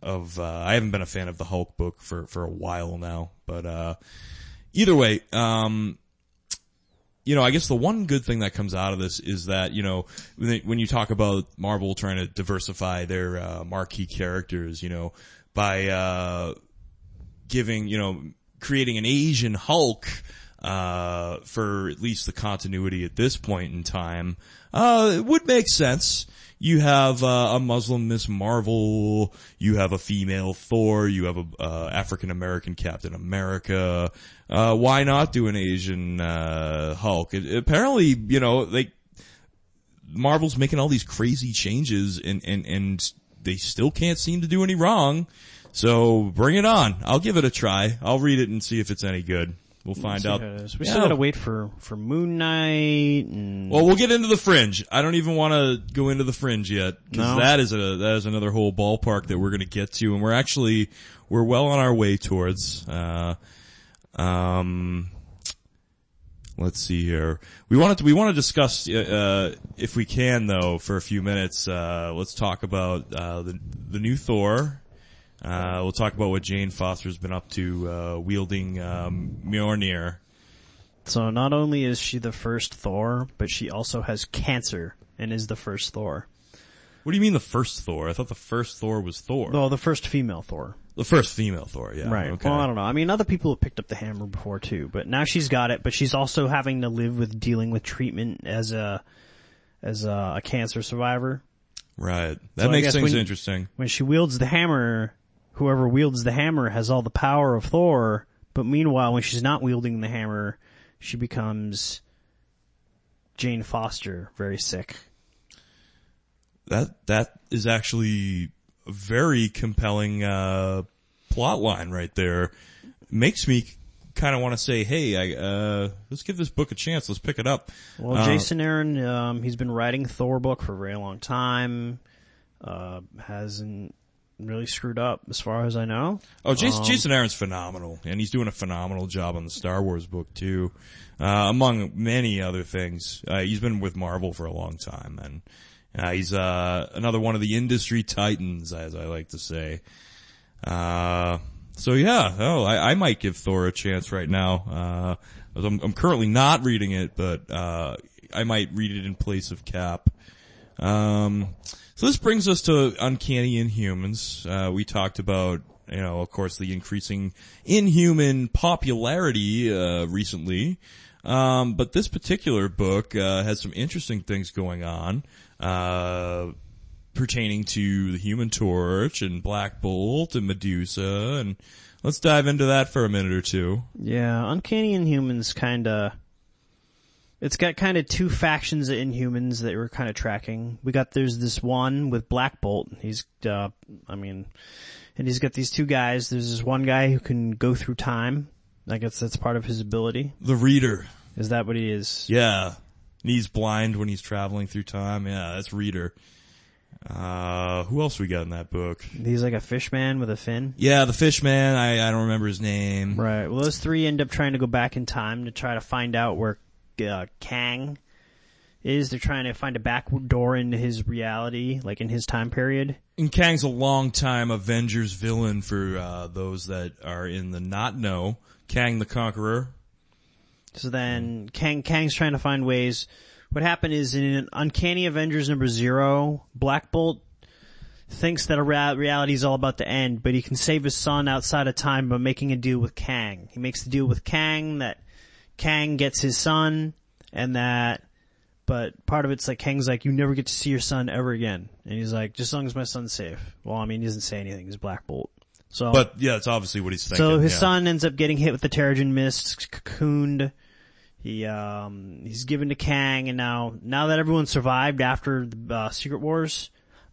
S1: of, uh, I haven't been a fan of the Hulk book for, for a while now, but, uh, either way, um, you know, I guess the one good thing that comes out of this is that, you know, when, you talk about Marvel trying to diversify their, uh, marquee characters, you know, by, uh, giving, you know, creating an Asian Hulk, uh, for at least the continuity at this point in time, uh, it would make sense. You have uh, a Muslim Miss Marvel, you have a female Thor, you have a uh, African American Captain America. Uh, why not do an Asian uh, Hulk? It, apparently, you know, they Marvel's making all these crazy changes, and and and they still can't seem to do any wrong. So bring it on. I'll give it a try. I'll read it and see if it's any good. We'll find out.
S2: how it is. We
S1: Yeah.
S2: still gotta wait for, for Moon Knight and
S1: Well, we'll get into the fringe. I don't even want to go into the fringe yet because
S2: No?
S1: that is a that is another whole ballpark that we're going to get to, and we're actually we're well on our way towards. Uh, um, let's see here. We wanted to we want to discuss uh, if we can though for a few minutes. Uh, let's talk about uh, the the new Thor. Uh, we'll talk about what Jane Foster's been up to uh, wielding um, Mjolnir.
S2: So not only is she the first Thor, but she also has cancer and is the first Thor.
S1: What do you mean the first Thor? I thought the first Thor was Thor.
S2: Well, the first female Thor.
S1: The first female Thor, yeah.
S2: Right.
S1: Okay.
S2: Well, I don't know. I mean, other people have picked up the hammer before too, but now she's got it, but she's also having to live with dealing with treatment as a, as a, a cancer survivor.
S1: right. That
S2: So
S1: makes things
S2: when-
S1: interesting.
S2: When she wields the hammer, whoever wields the hammer has all the power of Thor, but meanwhile, when she's not wielding the hammer, she becomes Jane Foster, very sick.
S1: That that is actually a very compelling uh plot line right there. Makes me kind of want to say, "Hey, I uh let's give this book a chance. Let's pick it up."
S2: Well,
S1: Uh,
S2: Jason Aaron, um, he's been writing Thor book for a very long time. Uh, hasn't really screwed up as far as I know.
S1: Oh, Jason,
S2: Um,
S1: Jason Aaron's phenomenal, and he's doing a phenomenal job on the Star Wars book too, uh, among many other things. Uh, he's been with Marvel for a long time, and uh, he's uh, another one of the industry titans, as I like to say. Uh, so yeah, oh, I, I might give Thor a chance right now. Uh, I'm, I'm currently not reading it, but uh, I might read it in place of Cap. Um, so this brings us to Uncanny Inhumans. Uh, we talked about, you know, of course, the increasing Inhuman popularity uh, recently. Um, but this particular book uh, has some interesting things going on uh, pertaining to the Human Torch and Black Bolt and Medusa, and let's dive into that for a minute or two.
S2: Yeah, Uncanny Inhumans kinda, it's got kinda two factions of Inhumans that we're kinda tracking. We got, there's this one with Black Bolt. He's, uh, I mean, and he's got these two guys. There's this one guy who can go through time, I guess that's part of his ability.
S1: The reader.
S2: Is that what he is?
S1: Yeah. And he's blind when he's traveling through time. Yeah, that's reader. Uh, who else we got in that book?
S2: He's like a fish man with a fin.
S1: Yeah, the fish man. I, I don't remember his name.
S2: Right. Well, those three end up trying to go back in time to try to find out where uh, Kang is. They're trying to find a back door into his reality, like in his time period.
S1: And Kang's a long time Avengers villain for uh, those that are in the not know. Kang the Conqueror.
S2: So then Kang Kang's trying to find ways. What happened is in Uncanny Avengers number zero, Black Bolt thinks that a rea- reality is all about to end, but he can save his son outside of time by making a deal with Kang. He makes the deal with Kang that Kang gets his son and that but part of it's like Kang's like, you never get to see your son ever again. And he's like, just as long as my son's safe. Well, I mean, he doesn't say anything. He's Black Bolt. So,
S1: But yeah, it's obviously what he's thinking.
S2: so his
S1: yeah.
S2: son ends up getting hit with the Terrigen Mist, cocooned. He, um, he's given to Kang and now, now that everyone survived after the uh, Secret Wars,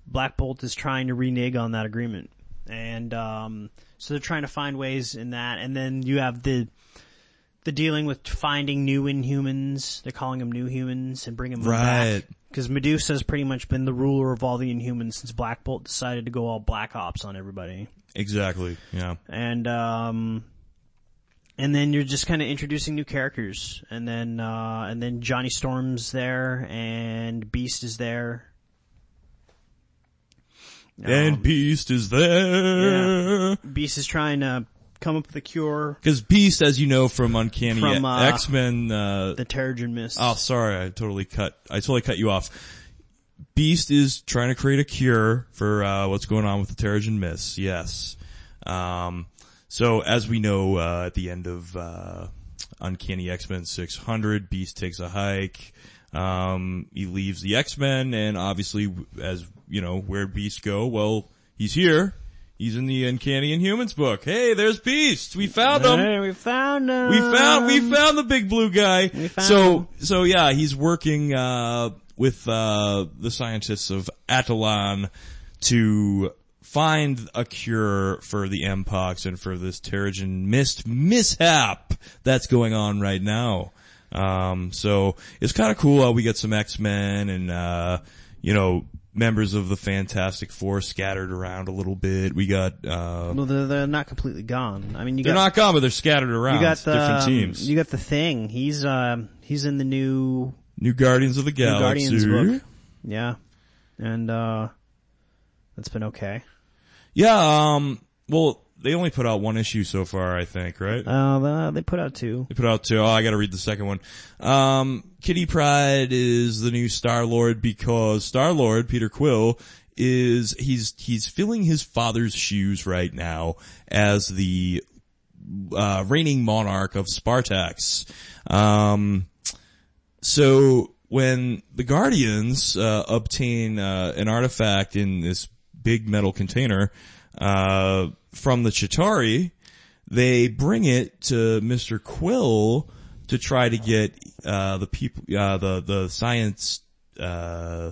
S2: Black Bolt is trying to renege on that agreement. And, um, so they're trying to find ways in that. And then you have the, the dealing with finding new Inhumans. They're calling them new humans and bringing them
S1: Right.
S2: back. Because Medusa has pretty much been the ruler of all the Inhumans since Black Bolt decided to go all Black Ops on everybody.
S1: Exactly. Yeah.
S2: And, um, and then you're just kind of introducing new characters. And then, uh, and then Johnny Storm's there and Beast is there.
S1: and
S2: Um,
S1: Beast is there.
S2: Beast is trying to come up with a cure,
S1: Because Beast, as you know from Uncanny
S2: From, uh,
S1: X-Men, uh,
S2: the Terrigen Mist.
S1: oh, sorry, I totally cut, I totally cut you off. Beast is trying to create a cure for, uh, what's going on with the Terrigen Mist, yes. Um, so as we know, uh, at the end of, uh, Uncanny X-Men 600, Beast takes a hike, um, he leaves the X-Men, and obviously, as, you know, where'd Beast go? Well, he's here. He's in the Uncanny Inhumans book. Hey, there's Beast! We found him!
S2: Hey, we found him.
S1: We found we found the big blue guy. So
S2: him.
S1: so yeah, he's working uh with uh the scientists of Attilan to find a cure for the M-Pox and for this Terrigen mist mishap that's going on right now. Um so it's kind of cool how we get some X-Men and uh you know members of the Fantastic Four scattered around a little bit. We got uh
S2: Well, they're, they're not completely gone. I mean, you
S1: they're
S2: got
S1: not gone, but they're scattered around.
S2: you got the
S1: different
S2: um,
S1: teams.
S2: you got the thing. He's um he's in the new
S1: New Guardians of the
S2: New
S1: Galaxy.
S2: Guardians book. Yeah, and uh that's been okay.
S1: Yeah, um, well, they only put out one issue so far, I think, right?
S2: Uh, they put out two.
S1: They put out two. Oh, I gotta read the second one. Um, Kitty Pryde is the new Star-Lord because Star-Lord, Peter Quill, is, he's, he's filling his father's shoes right now as the, uh, reigning monarch of Spartax. Um, so when the Guardians uh, obtain uh, an artifact in this big metal container uh, from the Chitauri, they bring it to Mister Quill to try to get uh, the people, uh, the the science. Uh,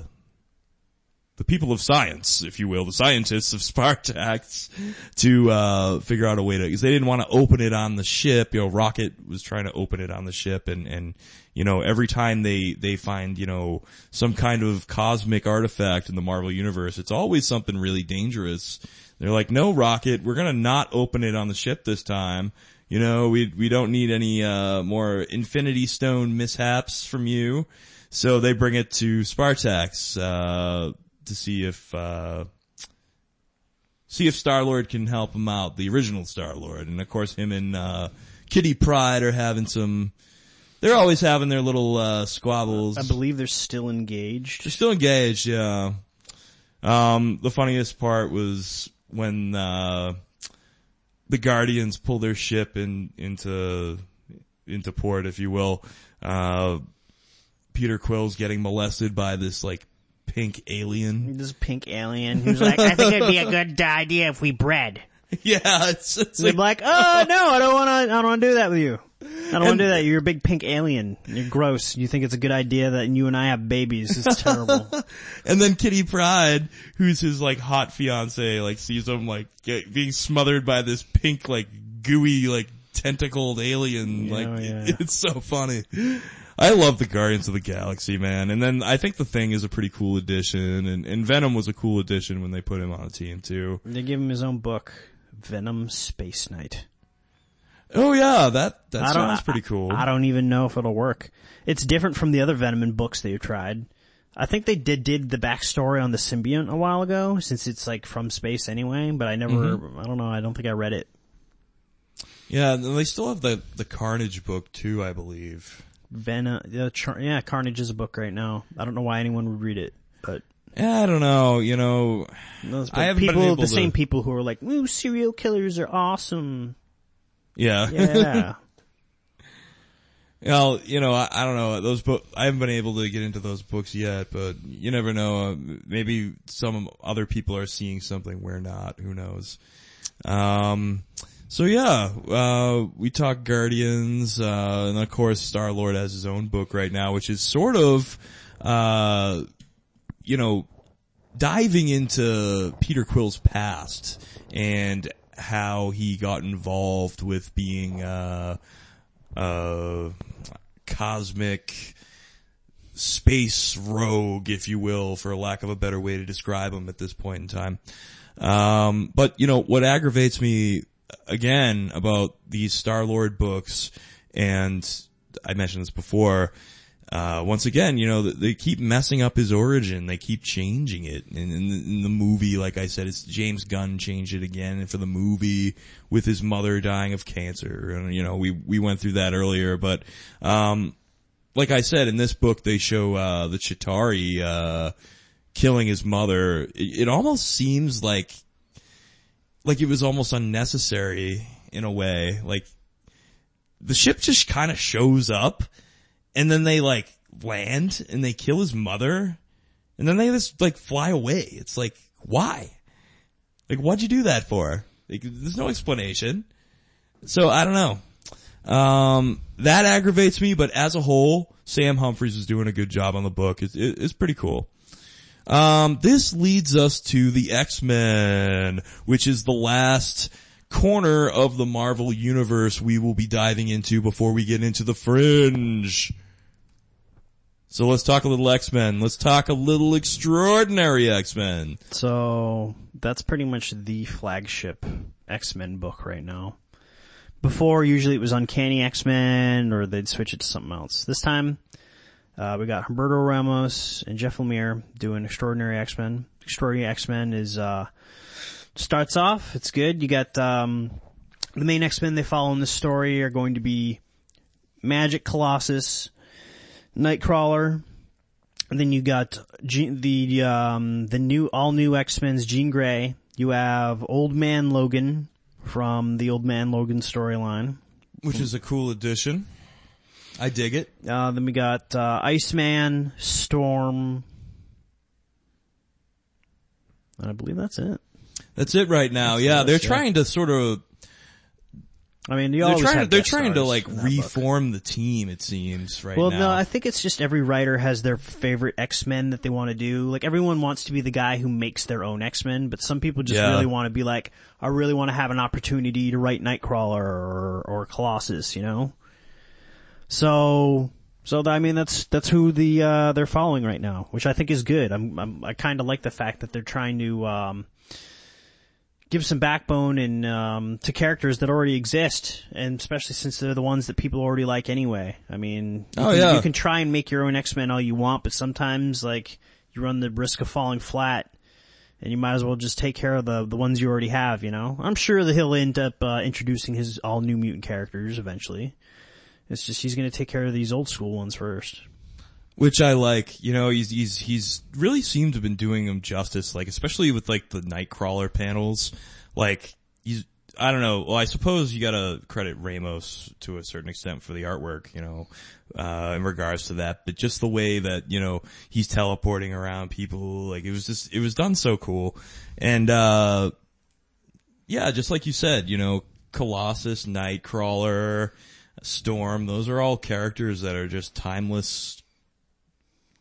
S1: the people of science, if you will, the scientists of Spartax, to uh, figure out a way to, because they didn't want to open it on the ship. You know, Rocket was trying to open it on the ship, and and you know, every time they they find you know some kind of cosmic artifact in the Marvel universe, it's always something really dangerous. They're like, no, Rocket, we're gonna not open it on the ship this time. You know, we we don't need any uh more Infinity Stone mishaps from you. So they bring it to Spartax uh to see if uh see if Star Lord can help him out, the original Star Lord. And of course him and uh Kitty Pryde are having some they're always having their little uh squabbles.
S2: I believe they're still engaged.
S1: They're still engaged, yeah. Um, the funniest part was when, uh, the Guardians pull their ship in, into, into port, if you will. Uh, Peter Quill's getting molested by this like pink alien.
S2: This pink alien who's like, I think it'd be a good idea if we bred.
S1: yeah, it's, it's like,
S2: like, oh no, I don't want to. I don't want to do that with you. I don't want to do that. You're a big pink alien. You're gross. You think it's a good idea that you and I have babies. It's terrible.
S1: and then Kitty Pryde, who's his like hot fiance, like sees him like get, being smothered by this pink like gooey like tentacled alien. like,
S2: Oh, yeah.
S1: it's so funny. I love the Guardians of the Galaxy, man. And then I think the Thing is a pretty cool addition, and, and Venom was a cool addition when they put him on a team too.
S2: They give him his own book, Venom Space Knight.
S1: Oh yeah, that that
S2: I
S1: sounds pretty cool.
S2: I don't even know if it'll work. It's different from the other Venom books they've tried. I think they did did the backstory on the symbiote a while ago, since it's like from space anyway. But I never,
S1: Mm-hmm.
S2: I don't know. I don't think I read it.
S1: Yeah, and they still have the the Carnage book too, I believe.
S2: Venom, yeah, Char- yeah, Carnage is a book right now. I don't know why anyone would read it, but
S1: Yeah, I don't know. You know, I been
S2: people, the
S1: to-
S2: same people who are like, "Ooh, serial killers are awesome."
S1: Yeah.
S2: Yeah,
S1: Well, you know, I, I don't know those book. I haven't been able to get into those books yet, but you never know. Uh, maybe some other people are seeing something we're not. Who knows? Um, so yeah, uh, we talk Guardians, uh, and of course Star Lord has his own book right now, which is sort of, uh, you know, diving into Peter Quill's past and how he got involved with being, uh, uh, cosmic space rogue, if you will, for lack of a better way to describe him at this point in time. Um, but you know, what aggravates me again about these Star-Lord books, and I mentioned this before, uh, once again, you know, they keep messing up his origin. They keep changing it. And in the, in the movie, like I said, it's James Gunn changed it again. For the movie with his mother dying of cancer, and you know, we, we went through that earlier, but, um, like I said, in this book, they show, uh, the Chitauri, uh, killing his mother. It, it almost seems like, like it was almost unnecessary in a way. Like, the ship just kind of shows up and then they like land and they kill his mother and then they just like fly away. It's like, why? Like, what'd you do that for? Like, there's no explanation. So I don't know. Um, that aggravates me, but as a whole, Sam Humphries is doing a good job on the book. It's, it- it's pretty cool. Um, this leads us to the X-Men, which is the last corner of the Marvel universe we will be diving into before we get into the fringe. So let's talk a little X-Men. Let's talk a little extraordinary X-Men.
S2: so that's pretty much the flagship X Men book right now. Before, usually it was Uncanny X Men, or they'd switch it to something else. This time, uh, we got Humberto Ramos and Jeff Lemire doing Extraordinary X Men. Extraordinary X Men is uh, starts off. It's good. You got um, the main X Men they follow in this story are going to be Magik Colossus, Nightcrawler, and then you got Jean, the um, the new all new X Men's Jean Grey. You have Old Man Logan from the Old Man Logan storyline.
S1: Which is a cool addition. I dig it.
S2: Uh, then we got uh, Iceman, Storm, and I believe that's it.
S1: That's it right now. yeah,
S2: it,
S1: they're
S2: yeah.
S1: trying to sort of
S2: I mean, you
S1: they're
S2: always
S1: trying
S2: have
S1: they're trying to like
S2: that book.
S1: reform the team. It seems right
S2: Well,
S1: now.
S2: no, I think it's just every writer has their favorite X-Men that they want to do. Like everyone wants to be the guy who makes their own X-Men, but some people just
S1: Yeah.
S2: really want to be like, I really want to have an opportunity to write Nightcrawler or, or Colossus, you know? So, so I mean, that's, that's who the, uh, they're following right now, which I think is good. I'm, I'm I kind of like the fact that they're trying to, um, give some backbone and um, to characters that already exist, and especially since they're the ones that people already like anyway. I mean, you
S1: Oh,
S2: can,
S1: yeah.
S2: you can try and make your own X Men all you want, but sometimes like you run the risk of falling flat, and you might as well just take care of the the ones you already have. You know, I'm sure that he'll end up uh, introducing his all new mutant characters eventually. It's just he's going to take care of these old school ones first.
S1: Which I like, you know, he's, he's, he's really seemed to have been doing him justice, like, especially with like the Nightcrawler panels. Like, he's, I don't know, well I suppose you gotta credit Ramos to a certain extent for the artwork, you know, uh, in regards to that, but just the way that, you know, he's teleporting around people, like it was just, it was done so cool. And, uh, yeah, just like you said, you know, Colossus, Nightcrawler, Storm, those are all characters that are just timeless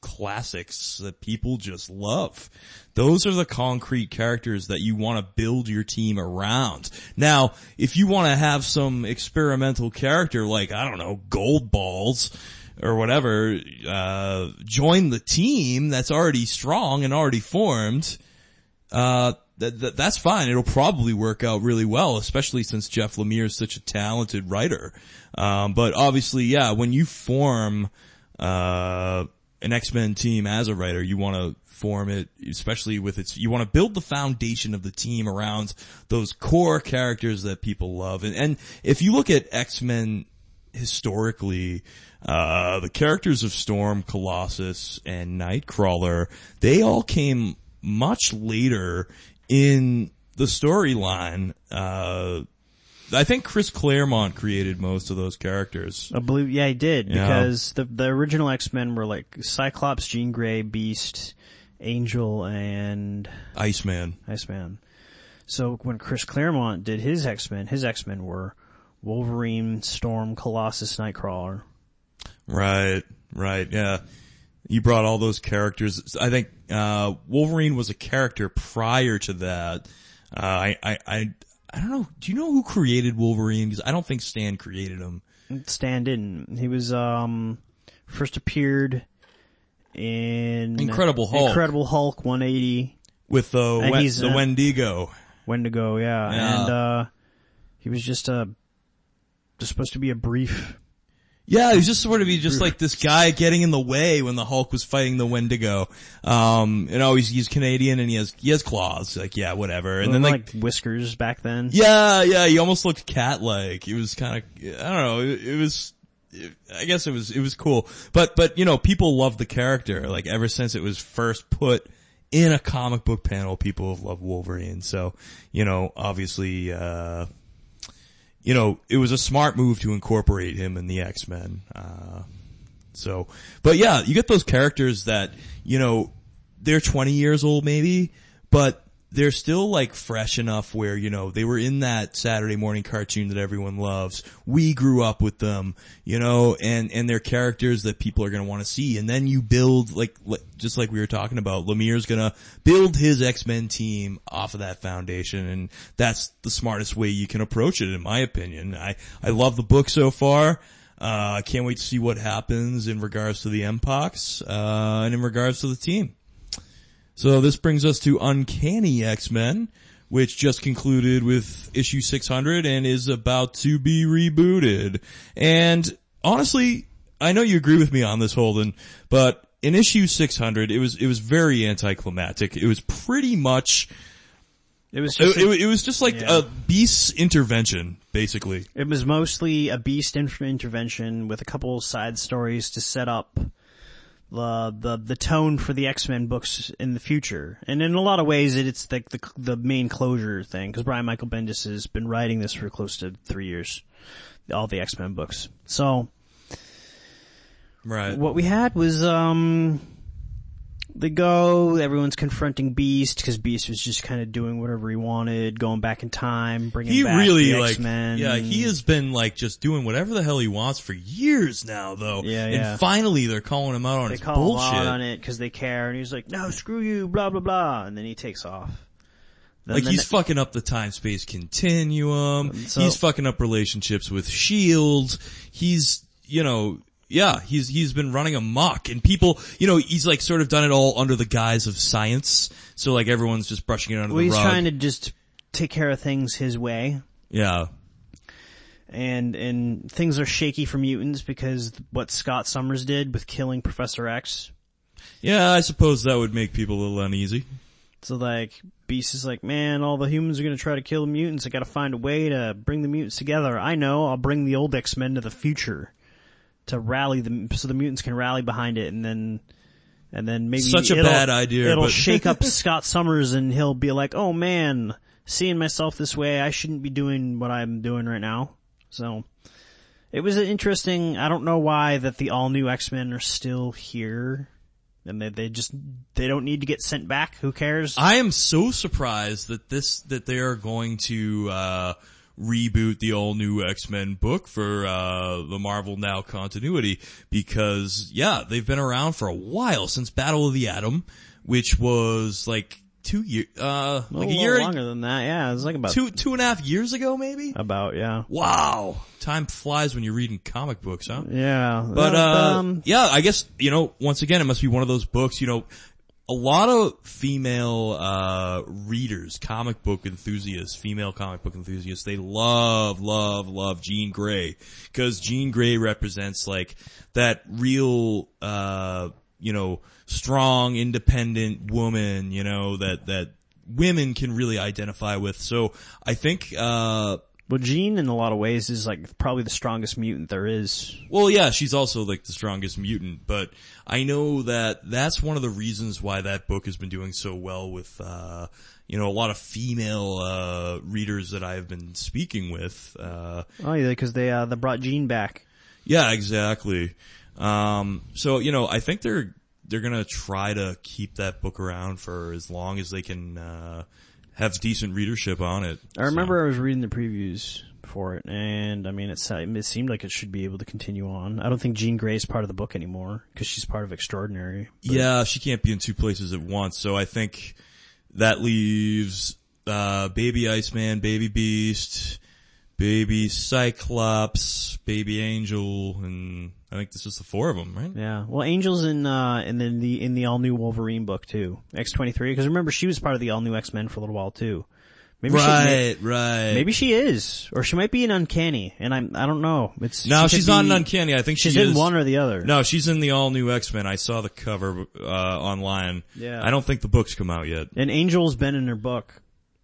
S1: classics that people just love. Those are the concrete characters that you want to build your team around. Now, if you want to have some experimental character like, I don't know, Goldballs, or whatever, uh, join the team that's already strong and already formed, uh, that, that, that's fine. It'll probably work out really well, especially since Jeff Lemire is such a talented writer. Um, but obviously, yeah, when you form, uh, an X-Men team as a writer, you want to form it, especially with its, you want to build the foundation of the team around those core characters that people love. And, and if you look at X-Men historically, uh, the characters of Storm, Colossus, and Nightcrawler, they all came much later in the storyline. Uh, I think Chris Claremont created most of those characters.
S2: I believe, yeah, he did
S1: Yeah.
S2: because the the original X Men were like Cyclops, Jean Grey, Beast, Angel, and
S1: Iceman.
S2: Iceman. So when Chris Claremont did his X Men, his X Men were Wolverine, Storm, Colossus, Nightcrawler.
S1: Right, right, yeah. You brought all those characters. I think, uh, Wolverine was a character prior to that. Uh, I, I, I, I don't know. Do you know who created Wolverine? Because I don't think Stan created him.
S2: Stan didn't. He was um first appeared in
S1: Incredible Hulk.
S2: Incredible Hulk 180
S1: With the,
S2: And
S1: the
S2: uh,
S1: Wendigo.
S2: Wendigo, yeah.
S1: Yeah.
S2: And uh he was just a just supposed to be a brief
S1: Yeah, he's just sort of he just like this guy getting in the way when the Hulk was fighting the Wendigo. Um, you know, he's he's Canadian and he has he has claws. Like, yeah, whatever. And then like,
S2: like, whiskers back then.
S1: yeah, yeah, he almost looked cat-like. It was kind of I don't know. It, it was. It, I guess it was it was cool, but but you know people love the character like ever since it was first put in a comic book panel. People have loved Wolverine, so you know obviously uh, you know, it was a smart move to incorporate him in the X-Men. Uh, so, but yeah, you get those characters that, you know, they're 20 years old maybe, but they're still like fresh enough where, you know, they were in that Saturday morning cartoon that everyone loves. We grew up with them, you know, and, and they're characters that people are going to want to see. And then you build like, just like we were talking about, Lemire's going to build his X-Men team off of that foundation. And that's the smartest way you can approach it, in my opinion. I, I love the book so far. Uh, I can't wait to see what happens in regards to the M-Pox, uh, and in regards to the team. So this brings us to Uncanny X-Men, which just concluded with issue 600 and is about to be rebooted. And honestly, I know you agree with me on this, Holden, but in issue 600, it was, it was very anticlimactic. It was pretty much,
S2: It was
S1: it,
S2: just
S1: it, it was just like
S2: Yeah.
S1: a beast intervention, basically.
S2: It was mostly a beast intervention with a couple side stories to set up the the the tone for the X Men books in the future. And in a lot of ways, it, it's like the the main closure thing because Brian Michael Bendis has been writing this for close to three years, all the X Men books. So
S1: Right.
S2: what we had was um. They go, everyone's confronting Beast because Beast was just kind of doing whatever he wanted, going back in time, bringing
S1: He
S2: back
S1: really
S2: the
S1: like,
S2: X-Men.
S1: yeah, he has been like just doing whatever the hell he wants for years now though.
S2: Yeah, yeah.
S1: And finally they're calling him out on
S2: they
S1: his
S2: call
S1: bullshit.
S2: him out on it because they care, and he's like, "No, screw you," blah blah blah, and then he takes off. Then
S1: Like he's
S2: ne-
S1: fucking up the time-space continuum.
S2: So-
S1: he's fucking up relationships with Shield. He's, you know, yeah, he's, he's been running amok and people, you know, he's like sort of done it all under the guise of science. So like everyone's just brushing it under
S2: well,
S1: the
S2: he's
S1: rug.
S2: He's trying to just take care of things his way,
S1: yeah.
S2: and and things are shaky for mutants because what Scott Summers did with killing Professor X.
S1: Yeah, I suppose that would make people a little uneasy.
S2: So like, Beast is like, man, all the humans are gonna try to kill the mutants. I gotta find a way to bring the mutants together. I know, I'll bring the old X-Men to the future to rally them, so the mutants can rally behind it and then, and then maybe
S1: Such a bad idea,
S2: It'll
S1: but-
S2: shake up Scott Summers and he'll be like, oh man, seeing myself this way, I shouldn't be doing what I'm doing right now. So, it was an interesting, I don't know why that the all new X-Men are still here. And they, they just, they don't need to get sent back. Who cares?
S1: I am so surprised that this, that they are going to, uh, reboot the all new X-Men book for, uh, the Marvel Now continuity because, yeah, they've been around for a while since Battle of the Atom, which was like two years, uh, like a year,
S2: longer than that. Yeah, it was like about
S1: two, two and a half years ago maybe?
S2: about yeah.
S1: Wow. Time flies when you're reading comic books, huh?
S2: Yeah,
S1: But, uh,
S2: um,
S1: yeah, I guess, you know, once again, it must be one of those books, you know, a lot of female, uh, readers, comic book enthusiasts, female comic book enthusiasts, they love, love, love Jean Grey. Cause Jean Grey represents like that real, uh, you know, strong, independent woman, you know, that, that women can really identify with. So I think, uh,
S2: well, Jean in a lot of ways is like probably the strongest mutant there is.
S1: Well, yeah, she's also like the strongest mutant, but I know that that's one of the reasons why that book has been doing so well with, uh, you know, a lot of female, uh, readers that I've been speaking with. Uh,
S2: Oh yeah, because they uh they brought Jean back.
S1: yeah, exactly. Um, so, you know, I think they're, they're gonna try to keep that book around for as long as they can, uh, have decent readership on it.
S2: I remember I was reading the previews for it, and I mean, it, it seemed like it should be able to continue on. I don't think Jean Grey is part of the book anymore because she's part of Extraordinary. But-
S1: Yeah, she can't be in two places at once, so I think that leaves, uh, Baby Iceman, Baby Beast, Baby Cyclops, Baby Angel, and I think this is the four of them, right?
S2: Yeah. Well, Angel's in uh in the, in the in the all new Wolverine book too. X twenty three. Because remember, she was part of the all new X Men for a little while too. Maybe She,
S1: Right, right.
S2: maybe she is, or she might be in Uncanny, and I'm I don't know. It's
S1: No,
S2: she
S1: she's not
S2: be-
S1: Uncanny. I think
S2: She's
S1: she
S2: in one or the other.
S1: No, she's in the all new X-Men. I saw the cover, uh, online.
S2: Yeah.
S1: I don't think the book's come out yet.
S2: And Angel's been in her book.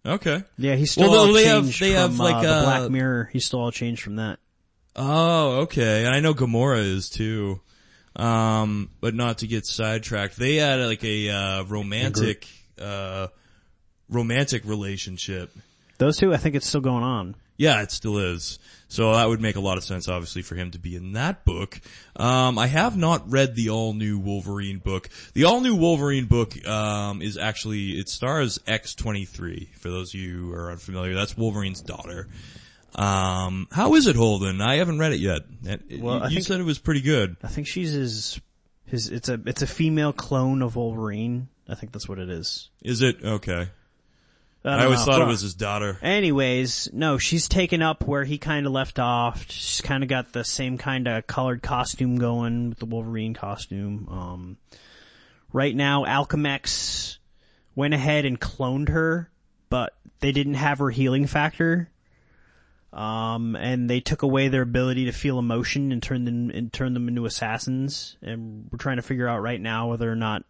S1: Okay.
S2: Yeah, he's still
S1: Well,
S2: all
S1: they have-
S2: changed
S1: they have, like,
S2: uh, the
S1: uh,
S2: Black Mirror. He's still all changed from that.
S1: Oh, okay. And I know Gamora is too. Um, but not to get sidetracked. They had like a, uh, romantic, uh, romantic relationship.
S2: Those two, I think it's still going on.
S1: Yeah, it still is. So that would make a lot of sense, obviously, for him to be in that book. Um, I have not read the all new Wolverine book. The all new Wolverine book, um, is actually, it stars X-23, for those of you who are unfamiliar. That's Wolverine's daughter. Um, how is it, Holden? I haven't read it yet. It-
S2: Well,
S1: you,
S2: think-
S1: said it was pretty good.
S2: I think she's his his. It's a it's a female clone of Wolverine. I think that's what it is.
S1: Is it? Okay.
S2: I,
S1: I, always
S2: know.
S1: thought it was his daughter.
S2: Anyways, no, she's taken up where he kind of left off. She's kind of got the same kind of colored costume going with the Wolverine costume. Um, right now, Alchemax went ahead and cloned her, but they didn't have her healing factor. Um, and they took away their ability to feel emotion and turn them and turn them into assassins. And we're trying to figure out right now whether or not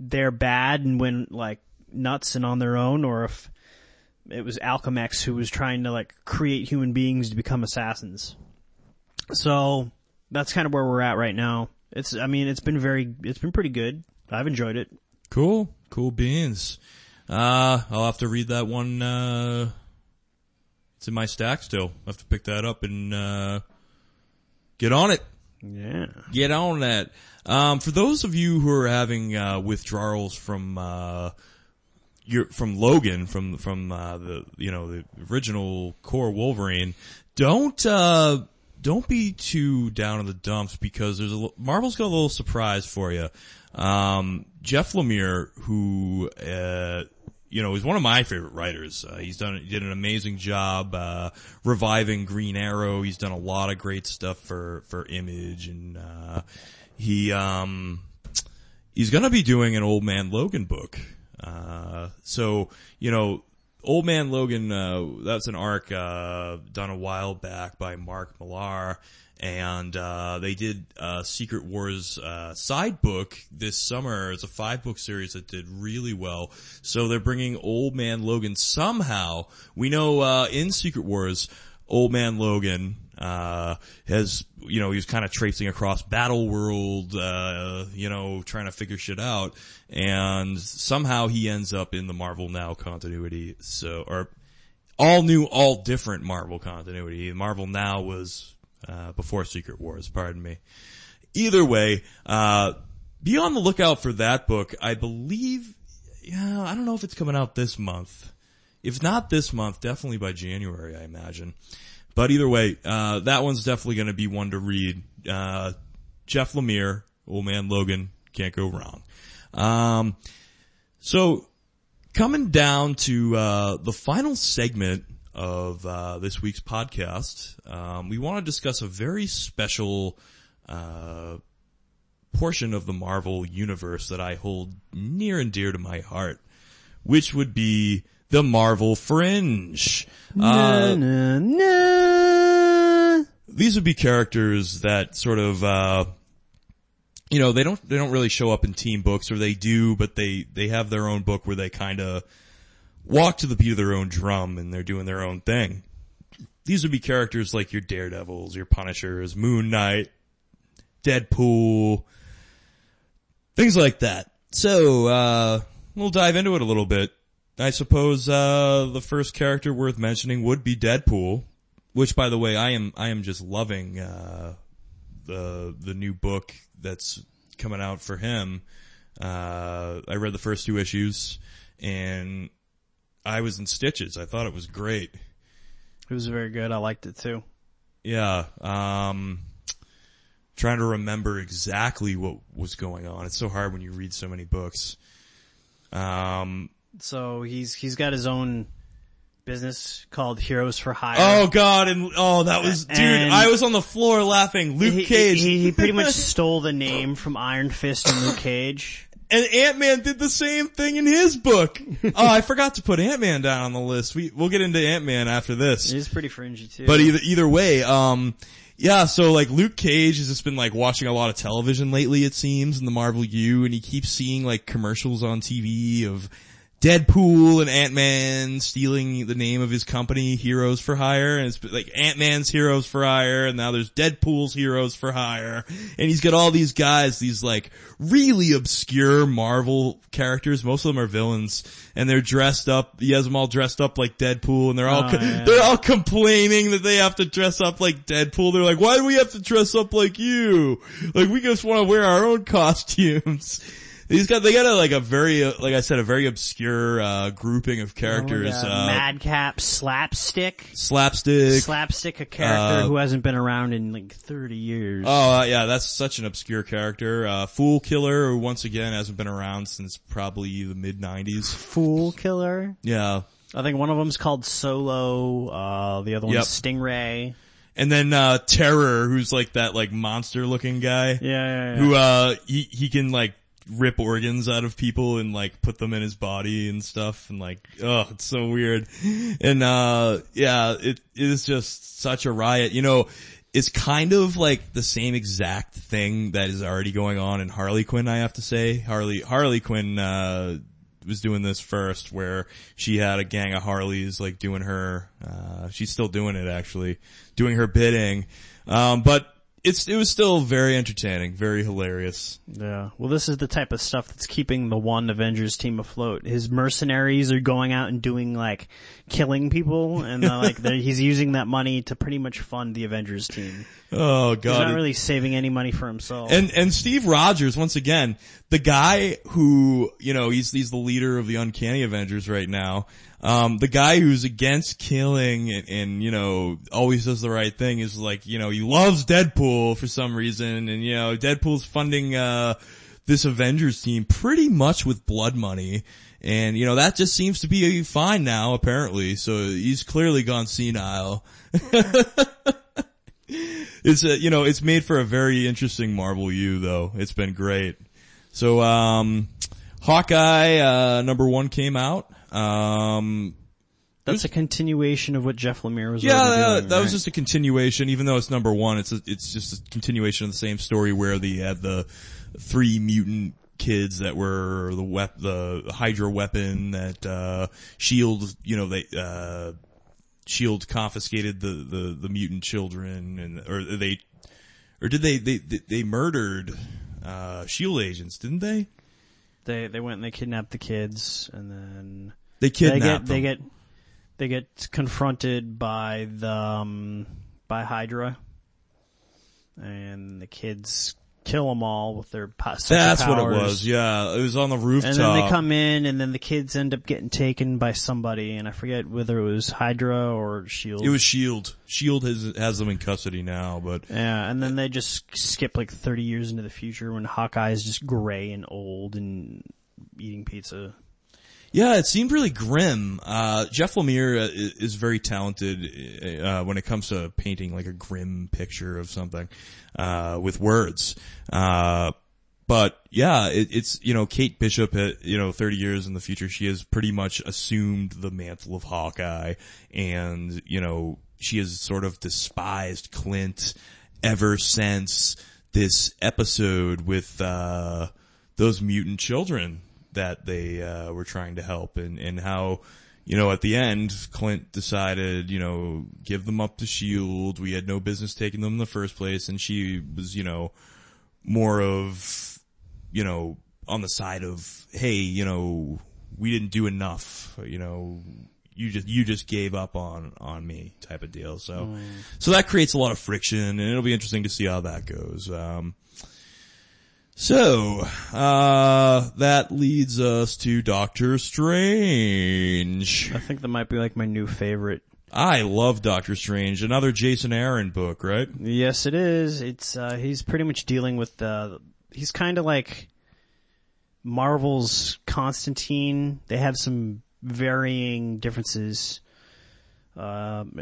S2: they're bad and went like nuts and on their own, or if it was Alchemax who was trying to like create human beings to become assassins. So that's kind of where we're at right now. It's, I mean, it's been very, it's been pretty good. I've enjoyed it.
S1: Cool. Cool beans. Uh, I'll have to read that one, uh, it's in my stack still. I'll have to pick that up and, uh, get on it.
S2: Yeah.
S1: Get on that. Um, for those of you who are having, uh, withdrawals from, uh, your, from Logan, from, from, uh, the, you know, the original core Wolverine, don't, uh, don't be too down in the dumps because there's a Marvel's got a little surprise for you. Um, Jeff Lemire, who, uh, you know, he's one of my favorite writers. Uh, he's done, he did an amazing job, uh, reviving Green Arrow. He's done a lot of great stuff for, for Image and, uh, he, um, he's gonna be doing an Old Man Logan book. Uh, so, you know, Old Man Logan, uh, that's an arc, uh, done a while back by Mark Millar. And, uh, they did, uh, Secret Wars, uh, side book this summer. It's a five book series that did really well. So they're bringing Old Man Logan somehow. We know, uh, in Secret Wars, Old Man Logan, uh, has, you know, he's kind of tracing across Battle World, uh, you know, trying to figure shit out. And somehow he ends up in the Marvel Now continuity. So, or all new, all different Marvel continuity. Marvel Now was, uh, before Secret Wars, pardon me. Either way, uh, be on the lookout for that book. I believe, yeah, I don't know if it's coming out this month. if not this month, definitely by January, I imagine. But either way, uh, that one's definitely going to be one to read. Uh, Jeff Lemire, Old Man Logan, can't go wrong. Um, so coming down to uh, the final segment of uh, this week's podcast, um, we want to discuss a very special uh, portion of the Marvel universe that I hold near and dear to my heart, which would be the Marvel Fringe. Uh,
S2: Na, na, na.
S1: these would be characters that sort of uh you know they don't they don't really show up in team books or they do but they they have their own book where they kind of walk to the beat of their own drum and they're doing their own thing. These would be characters like your daredevils your punishers moon knight deadpool things like that. So uh we'll dive into it a little bit. I suppose uh the first character worth mentioning would be deadpool which by the way, I am, I am just loving, uh, the, the new book that's coming out for him. Uh, I read the first two issues and I was in stitches. I thought it was great.
S2: It was very good. I liked it too.
S1: Yeah. Um, trying to remember exactly what was going on. It's so hard when you read so many books. Um,
S2: So he's he's got his own business called Heroes for Hire.
S1: oh god, and, oh, that was, dude,
S2: And-
S1: I was on the floor laughing. Luke
S2: he,
S1: Cage.
S2: He, he pretty much stole the name from Iron Fist and Luke Cage.
S1: And Ant-Man did the same thing in his book. oh, I forgot to put Ant-Man down on the list. We, we'll get into Ant-Man after this.
S2: He's pretty fringy too.
S1: But either, either way, um, yeah, so like Luke Cage has just been like watching a lot of television lately, it seems, in the Marvel U, and he keeps seeing like commercials on TV of Deadpool and Ant-Man stealing the name of his company, Heroes for Hire, and it's like Ant-Man's Heroes for Hire, and now there's Deadpool's Heroes for Hire, and he's got all these guys, these like really obscure Marvel characters, most of them are villains, and they're dressed up, he has them all dressed up like Deadpool, and they're all,
S2: Oh,
S1: co-
S2: yeah.
S1: they're all complaining that they have to dress up like Deadpool, they're like, why do we have to dress up like you? Like we just want to wear our own costumes. He's got, they got a, like a very, uh, like I said, a very obscure, uh, grouping of characters,
S2: Oh,
S1: uh.
S2: Madcap Slapstick.
S1: slapstick.
S2: Slapstick, a character
S1: Uh,
S2: who hasn't been around in like 30 years.
S1: Oh, uh, yeah, that's such an obscure character. Uh, Fool Killer, who once again hasn't been around since probably the mid 90s.
S2: Fool Killer.
S1: Yeah.
S2: I think one of them's called Solo, uh, the other one's
S1: Yep.
S2: Stingray.
S1: And then, uh, Terror, who's like that like monster looking guy.
S2: Yeah, yeah, yeah.
S1: Who, uh, he, he can like rip organs out of people and like put them in his body and stuff and like, oh, it's so weird. And, uh, yeah, it, it is just such a riot. You know, it's kind of like the same exact thing that is already going on in Harley Quinn, I have to say. Harley, Harley Quinn, uh, was doing this first where she had a gang of Harleys like doing her, uh, she's still doing it actually, doing her bidding. Um, but it's, it was still very entertaining, very hilarious.
S2: Yeah. Well, this is the type of stuff that's keeping the one Avengers team afloat. His mercenaries are going out and doing like killing people, and like he's using that money to pretty much fund the Avengers team.
S1: Oh god, He's
S2: not really saving any money for himself.
S1: And and Steve Rogers once again, the guy who you know he's he's the leader of the Uncanny Avengers right now. Um, the guy who's against killing and, and you know always does the right thing is like you know he loves Deadpool for some reason, and you know Deadpool's funding uh this Avengers team pretty much with blood money. And you know that just seems to be fine now, apparently. So he's clearly gone senile. It's a, you know, it's made for a very interesting Marvel U though. It's been great. So, um, Hawkeye, uh, number one came out. Um,
S2: that's a continuation of what Jeff Lemire was.
S1: yeah, that,
S2: doing,
S1: that was just a continuation, even though it's number one, it's a, it's just a continuation of the same story where they had the three mutant kids that were the wep- the Hydra weapon that, uh, Shield, you know, they, uh, Shield confiscated the, the, the mutant children and, or they, or did they, they, they, they murdered, uh, Shield agents, didn't they?
S2: They they went and they kidnapped the kids, and then
S1: They
S2: kidnap
S1: they
S2: get they get they get confronted by the um, by Hydra, and the kids kill them all with their
S1: That's what it was. Yeah, it was on the rooftop.
S2: And then they come in, and then the kids end up getting taken by somebody, and I forget whether it was Hydra or Shield.
S1: It was Shield. Shield has has them in custody now, but
S2: yeah, and then they just skip like 30 years into the future when Hawkeye is just gray and old and eating pizza.
S1: Yeah, it seemed really grim. Uh, Jeff Lemire uh, is very talented uh, when it comes to painting like a grim picture of something uh, with words. Uh, but yeah, it, it's you know Kate Bishop. uh, You know, thirty years in the future, she has pretty much assumed the mantle of Hawkeye, and you know she has sort of despised Clint ever since this episode with uh, those mutant children that they uh, were trying to help, and and how. You know, at the end, Clint decided, you know, give them up to Shield. We had no business taking them in the first place, and she was, you know, more of, you know, on the side of, hey, you know, we didn't do enough, you know, you just, you just gave up on, on me type of deal. So, so that creates a lot of friction and it'll be interesting to see how that goes. Um, so, uh, that leads us to Doctor Strange.
S2: I think that might be like my new favorite.
S1: I love Doctor Strange. Another Jason Aaron book, right?
S2: Yes, it is. It's uh, he's pretty much dealing with the. He's kind of like Marvel's Constantine. They have some varying differences. Um,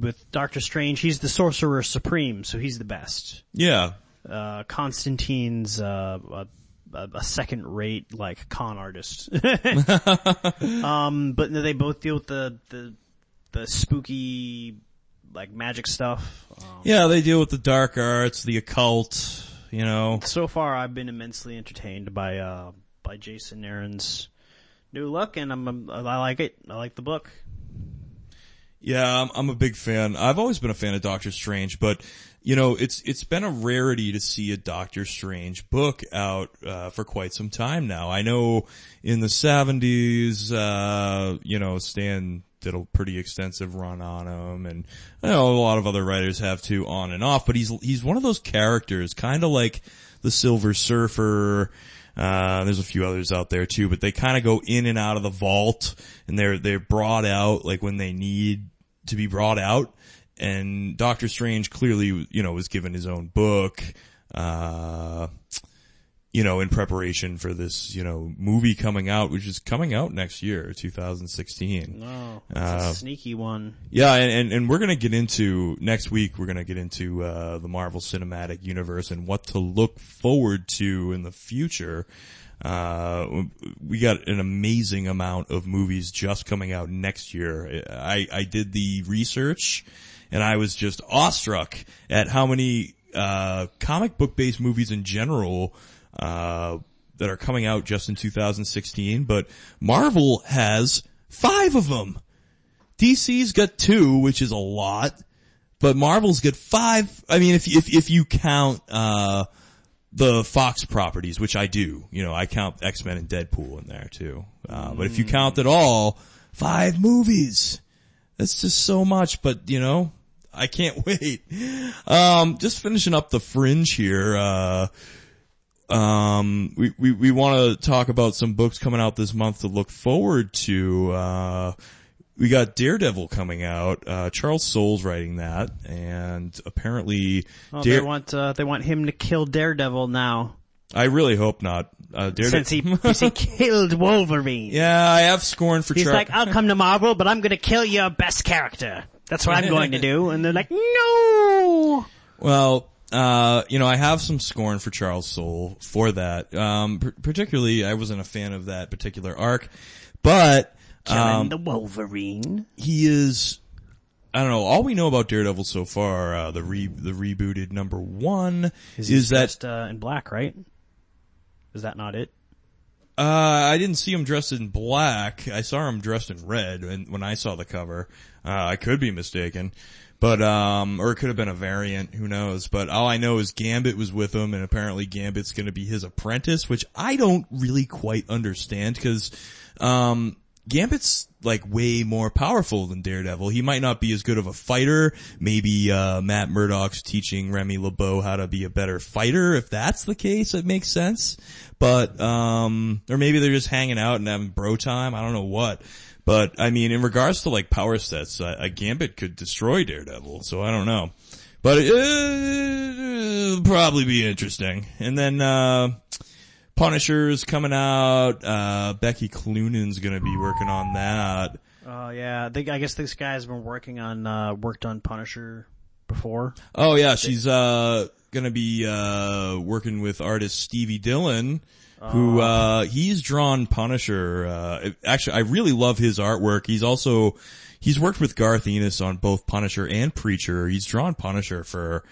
S2: with Doctor Strange, he's the Sorcerer Supreme, so he's the best.
S1: Yeah.
S2: Uh, Constantine's uh, a, a, a second-rate like con artist. um, but they both deal with the the, the spooky like magic stuff. Um,
S1: Yeah, they deal with the dark arts, the occult, you know.
S2: so far, I've been immensely entertained by uh, by Jason Aaron's new look, and I'm I like it. I like the book.
S1: Yeah, I'm, I'm a big fan. I've always been a fan of Doctor Strange, but you know, it's it's been a rarity to see a Doctor Strange book out uh, for quite some time now. I know in the 70s, uh, you know, Stan did a pretty extensive run on him, and I know a lot of other writers have too, on and off. But he's he's one of those characters, kind of like the Silver Surfer. Uh, there's a few others out there too, but they kind of go in and out of the vault, and they're they're brought out like when they need to be brought out. And Doctor Strange clearly, you know, was given his own book, uh, you know, in preparation for this, you know, movie coming out, which is coming out next year, 2016.
S2: Oh, it's
S1: Uh,
S2: a sneaky one.
S1: Yeah, and, and, and we're gonna get into, next week we're gonna get into, uh, the Marvel Cinematic Universe and what to look forward to in the future. Uh, we got an amazing amount of movies just coming out next year. I, I did the research and I was just awestruck at how many, uh, comic book based movies in general, uh, that are coming out just in 2016, but Marvel has five of them. DC's got two, which is a lot, but Marvel's got five. I mean, if if if you count uh the Fox properties, which I do, you know, I count X Men and Deadpool in there too. Uh, but if you count it all, five movies. That's just so much. But you know, I can't wait. Um, just finishing up the Fringe here. Uh, um, we, we, we want to talk about some books coming out this month to look forward to. Uh, we got Daredevil coming out. Uh, Charles Soule's writing that, and apparently,
S2: Oh,
S1: Dare-
S2: they want uh, they want him to kill Daredevil now,
S1: I really hope not. Uh, Daredevil.
S2: since he he killed Wolverine.
S1: yeah, I have scorn for
S2: He's
S1: Charles.
S2: like, I'll come to Marvel, but I'm gonna kill your best character. That's what I'm going to do. And they're like, no.
S1: Well, uh, you know, I have some scorn for Charles Soule for that. Um, p- particularly, I wasn't a fan of that particular arc, but
S2: Killing
S1: um,
S2: the Wolverine.
S1: he is. I don't know. All we know about Daredevil so far, uh, the re the rebooted number one, is,
S2: He's
S1: that
S2: dressed, uh, in black, right? Is that not it?
S1: uh, I didn't see him dressed in black. I saw him dressed in red when when I saw the cover. Uh, I could be mistaken. But, um, or it could have been a variant, who knows. But all I know is Gambit was with him and apparently Gambit's gonna be his apprentice, which I don't really quite understand because, um, Gambit's like way more powerful than Daredevil. He might not be as good of a fighter. Maybe uh, Matt Murdock's teaching Remy LeBeau how to be a better fighter. If that's the case, it makes sense. But um, or maybe they're just hanging out and having bro time. I don't know what. But I mean, in regards to like power sets, a, a Gambit could destroy Daredevil. So I don't know. But it, will probably be interesting. And then uh, Punisher's coming out. Uh, Becky Cloonan's gonna be working on that.
S2: Oh yeah, I, think, I guess this guy's been working on uh, worked on Punisher before.
S1: Oh yeah, she's uh gonna be uh working with artist Stevie Dillon. Who uh he's drawn Punisher. Uh actually I really love his artwork. He's also he's worked with Garth Ennis on both Punisher and Preacher. He's drawn Punisher for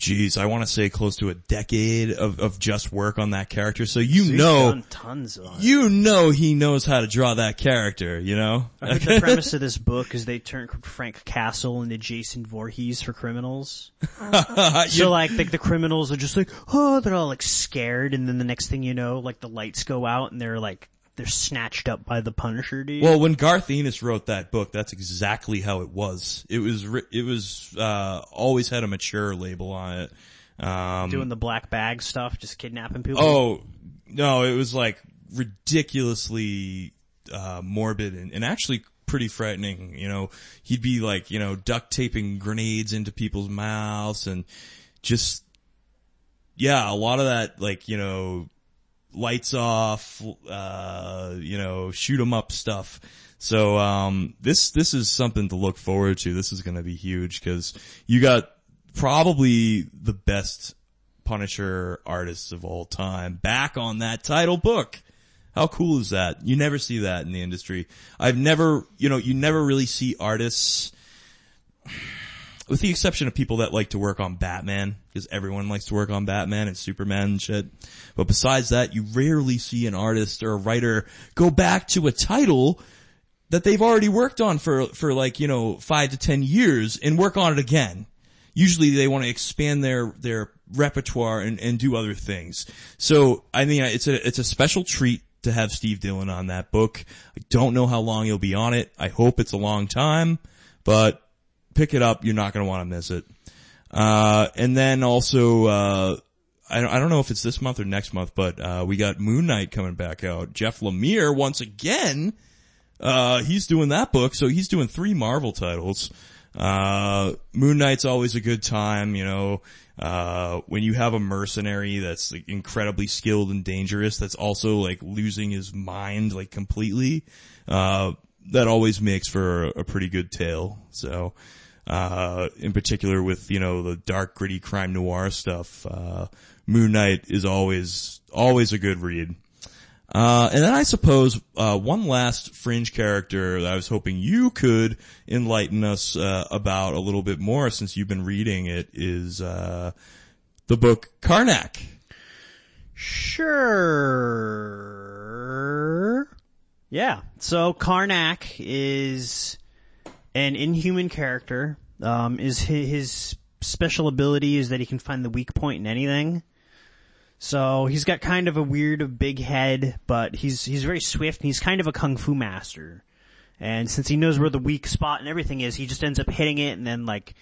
S1: geez, I want to say close to a decade of, of just work on that character. So you
S2: He's
S1: know,
S2: tons on. it.
S1: you know he knows how to draw that character, you know?
S2: I heard the premise of this book is they turn Frank Castle into Jason Voorhees for criminals. So like the, the criminals are just like, oh, they're all like scared, and then the next thing you know, like the lights go out and they're like they're snatched up by the Punisher dude.
S1: Well, when Garth Ennis wrote that book, that's exactly how it was. It was, it was, uh, always had a mature label on it. Um,
S2: doing the black bag stuff, just kidnapping people.
S1: oh, no, it was like ridiculously, uh, morbid and, and actually pretty frightening. You know, he'd be like, you know, duct taping grenades into people's mouths and just, yeah, a lot of that, like, you know, lights off, uh, you know, shoot 'em up stuff. So, um, this, this is something to look forward to. This is going to be huge because you got probably the best Punisher artists of all time back on that title book. How cool is that? You never see that in the industry. I've never, you know, you never really see artists with the exception of people that like to work on Batman, because everyone likes to work on Batman and Superman and shit. But besides that, you rarely see an artist or a writer go back to a title that they've already worked on for, for like, you know, five to ten years and work on it again. Usually they want to expand their, their repertoire and, and do other things. So, I mean, it's a, it's a special treat to have Steve Dillon on that book. I don't know how long he'll be on it. I hope it's a long time, but pick it up. You're not going to want to miss it. Uh, and then also, uh, I don't, I don't know if it's this month or next month, but, uh, we got Moon Knight coming back out. Jeff Lemire once again, uh, he's doing that book. So he's doing three Marvel titles. Uh, Moon Knight's always a good time, you know, uh, when you have a mercenary that's like incredibly skilled and dangerous, that's also like losing his mind like completely, uh, that always makes for a, a pretty good tale. So, uh, in particular with, you know, the dark gritty crime noir stuff, uh, Moon Knight is always, always a good read. Uh, and then I suppose, uh, one last fringe character that I was hoping you could enlighten us, uh, about a little bit more since you've been reading it is, uh, the book Karnak.
S2: Sure. Yeah. So Karnak is an inhuman character. Um, is his, his special ability is that he can find the weak point in anything. So he's got kind of a weird big head, but he's he's very swift and he's kind of a kung fu master. And since he knows where the weak spot and everything is, he just ends up hitting it and then like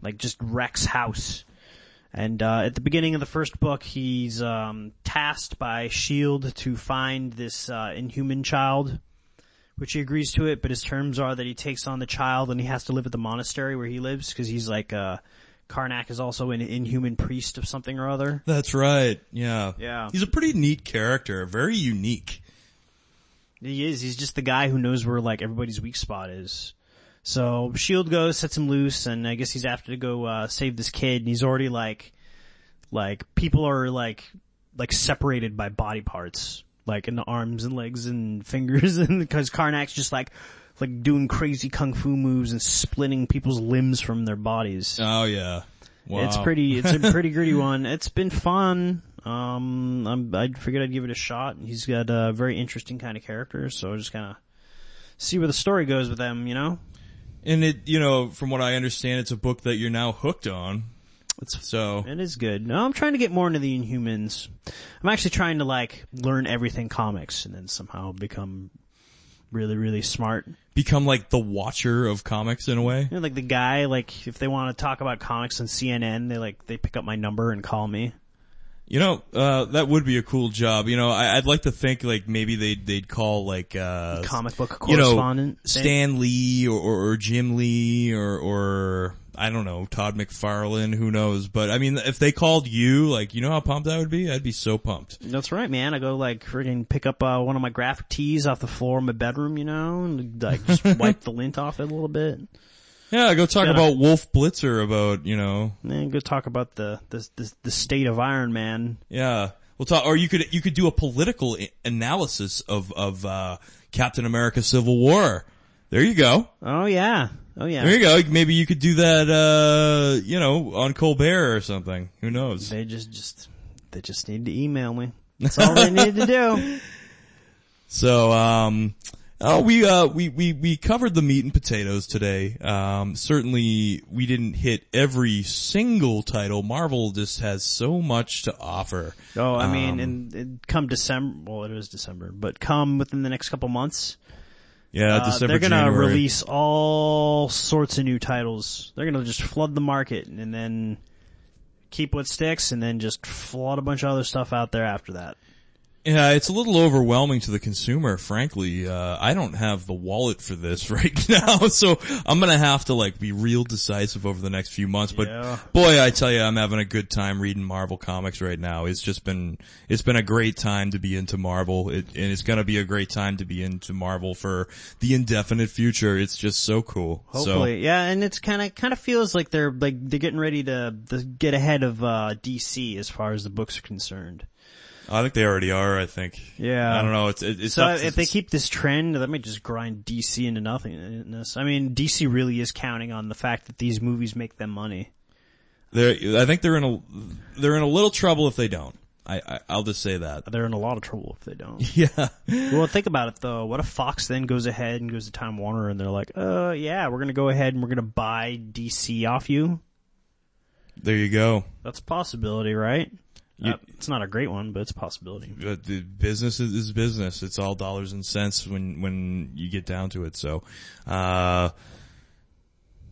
S2: like just wrecks house. And uh, at the beginning of the first book, he's um, tasked by Shield to find this uh, inhuman child, which he agrees to it. But his terms are that he takes on the child and he has to live at the monastery where he lives because he's like uh, Karnak is also an inhuman priest of something or other.
S1: That's right. Yeah.
S2: Yeah.
S1: He's a pretty neat character, very unique.
S2: He is. He's just the guy who knows where like everybody's weak spot is. So Shield goes, sets him loose, and I guess he's after to go uh, save this kid. And he's already like, like people are like, like separated by body parts, like in the arms and legs and fingers, and because Karnak's just like, like doing crazy kung fu moves and splitting people's limbs from their bodies.
S1: Oh yeah. Wow.
S2: It's pretty. It's a pretty gritty one. It's been fun. Um, I'm, I figured I'd give it a shot. He's got a very interesting kind of character, so just kind of see where the story goes with them. You know,
S1: And it, you know, from what I understand, it's a book that you're now hooked on.
S2: It's
S1: So,
S2: it is good. No, I'm trying to get more into the Inhumans. I'm actually trying to like learn everything comics and then somehow become really, really smart.
S1: Become like the watcher of comics in a way.
S2: You know, like the guy, like if they want to talk about comics on CNN, they like they pick up my number and call me.
S1: You know, uh, that would be a cool job. You know, I, I'd like to think like maybe they'd, they'd call like, uh,
S2: Comic book
S1: you know,
S2: correspondent.
S1: Stan Lee or, or, or Jim Lee or, or, I don't know, Todd McFarlane, who knows. But I mean, if they called you, like, you know how pumped I would be? I'd be so pumped.
S2: That's right, man. I go like friggin' pick up uh, one of my graphic tees off the floor of my bedroom, you know, and like just wipe the lint off it a little bit.
S1: Yeah, go talk
S2: Yeah.
S1: about Wolf Blitzer about, you know,
S2: then go talk about the the the, the state of Iron Man.
S1: yeah. We'll talk, or you could, you could do a political analysis of, of, uh, Captain America Civil War. There you go.
S2: Oh yeah, oh yeah.
S1: There you go. Maybe you could do that, uh, you know, on Colbert or something. Who knows?
S2: They just just they just need to email me. That's all they need to do.
S1: So, um, oh, we, uh, we, we, we covered the meat and potatoes today. Um, certainly we didn't hit every single title. Marvel just has so much to offer.
S2: Oh, I mean,
S1: Um,
S2: and, and come December, well, it is December, but come within the next couple months,
S1: Yeah,
S2: uh,
S1: December,
S2: they're gonna
S1: January.
S2: release all sorts of new titles. They're gonna just flood the market and then keep what sticks and then just flood a bunch of other stuff out there after that.
S1: Yeah, it's a little overwhelming to the consumer, frankly. Uh, I don't have the wallet for this right now, so I'm gonna have to like be real decisive over the next few months. But
S2: Yeah.
S1: boy, I tell you, I'm having a good time reading Marvel comics right now. It's just been, it's been a great time to be into Marvel, it, and it's gonna be a great time to be into Marvel for the indefinite future. It's just so cool.
S2: Hopefully, yeah, and it's kind of kind of feels like they're like they're getting ready to, to get ahead of uh, DC as far as the books are concerned.
S1: I think they already are. I think.
S2: Yeah.
S1: I don't know. It's it, it's
S2: So if they keep this trend, that might just grind DC into nothingness. I mean, DC really is counting on the fact that these movies make them money.
S1: they're, I think they're in a, they're in a little trouble if they don't. I, I I'll just say that.
S2: They're in a lot of trouble if they don't.
S1: Yeah.
S2: well, think about it though. What if Fox then goes ahead and goes to Time Warner and they're like, uh, yeah, we're gonna go ahead and we're gonna buy DC off you?
S1: There you go.
S2: That's a possibility, right?
S1: You-
S2: Uh, it's not a great one, but it's a possibility.
S1: Uh, the business is, business. It's all dollars and cents when when you get down to it. So, uh,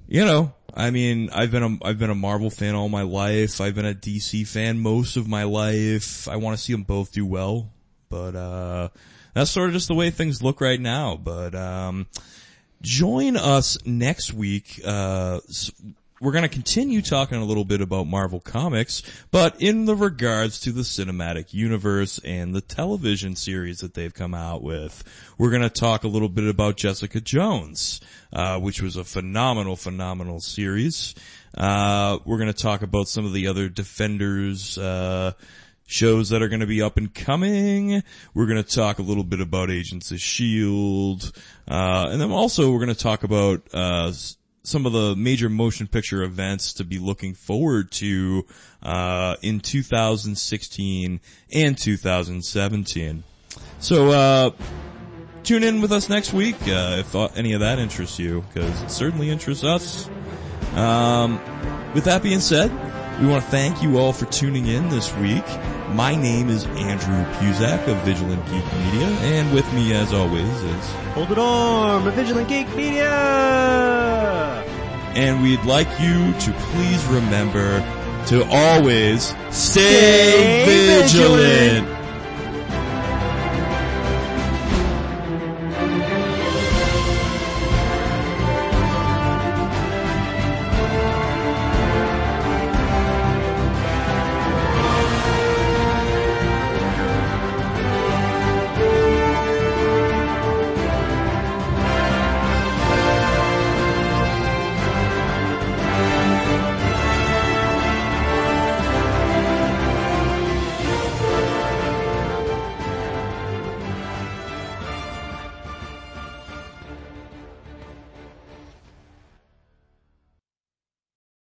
S1: you know, I mean, I've been a I've been a Marvel fan all my life. I've been a DC fan most of my life. I want to see them both do well, but uh, that's sort of just the way things look right now. But um, join us next week. Uh, we're going to continue talking a little bit about Marvel Comics, but in the regards to the cinematic universe and the television series that they've come out with, we're going to talk a little bit about Jessica Jones, uh, which was a phenomenal, phenomenal series. Uh, we're going to talk about some of the other Defenders, uh, shows that are going to be up and coming. We're going to talk a little bit about Agents of Shield, uh, and then also we're going to talk about uh, some of the major motion picture events to be looking forward to uh, in 2016 and 2017. So uh, tune in with us next week uh, if uh, any of that interests you, because it certainly interests us. Um, with that being said, we want to thank you all for tuning in this week. My name is Andrew Puzak of Vigilant Geek Media, and with me as always is,
S2: Holden, the Vigilant Geek Media!
S1: and we'd like you to please remember to always stay,
S2: Stay
S1: vigilant.
S2: vigilant.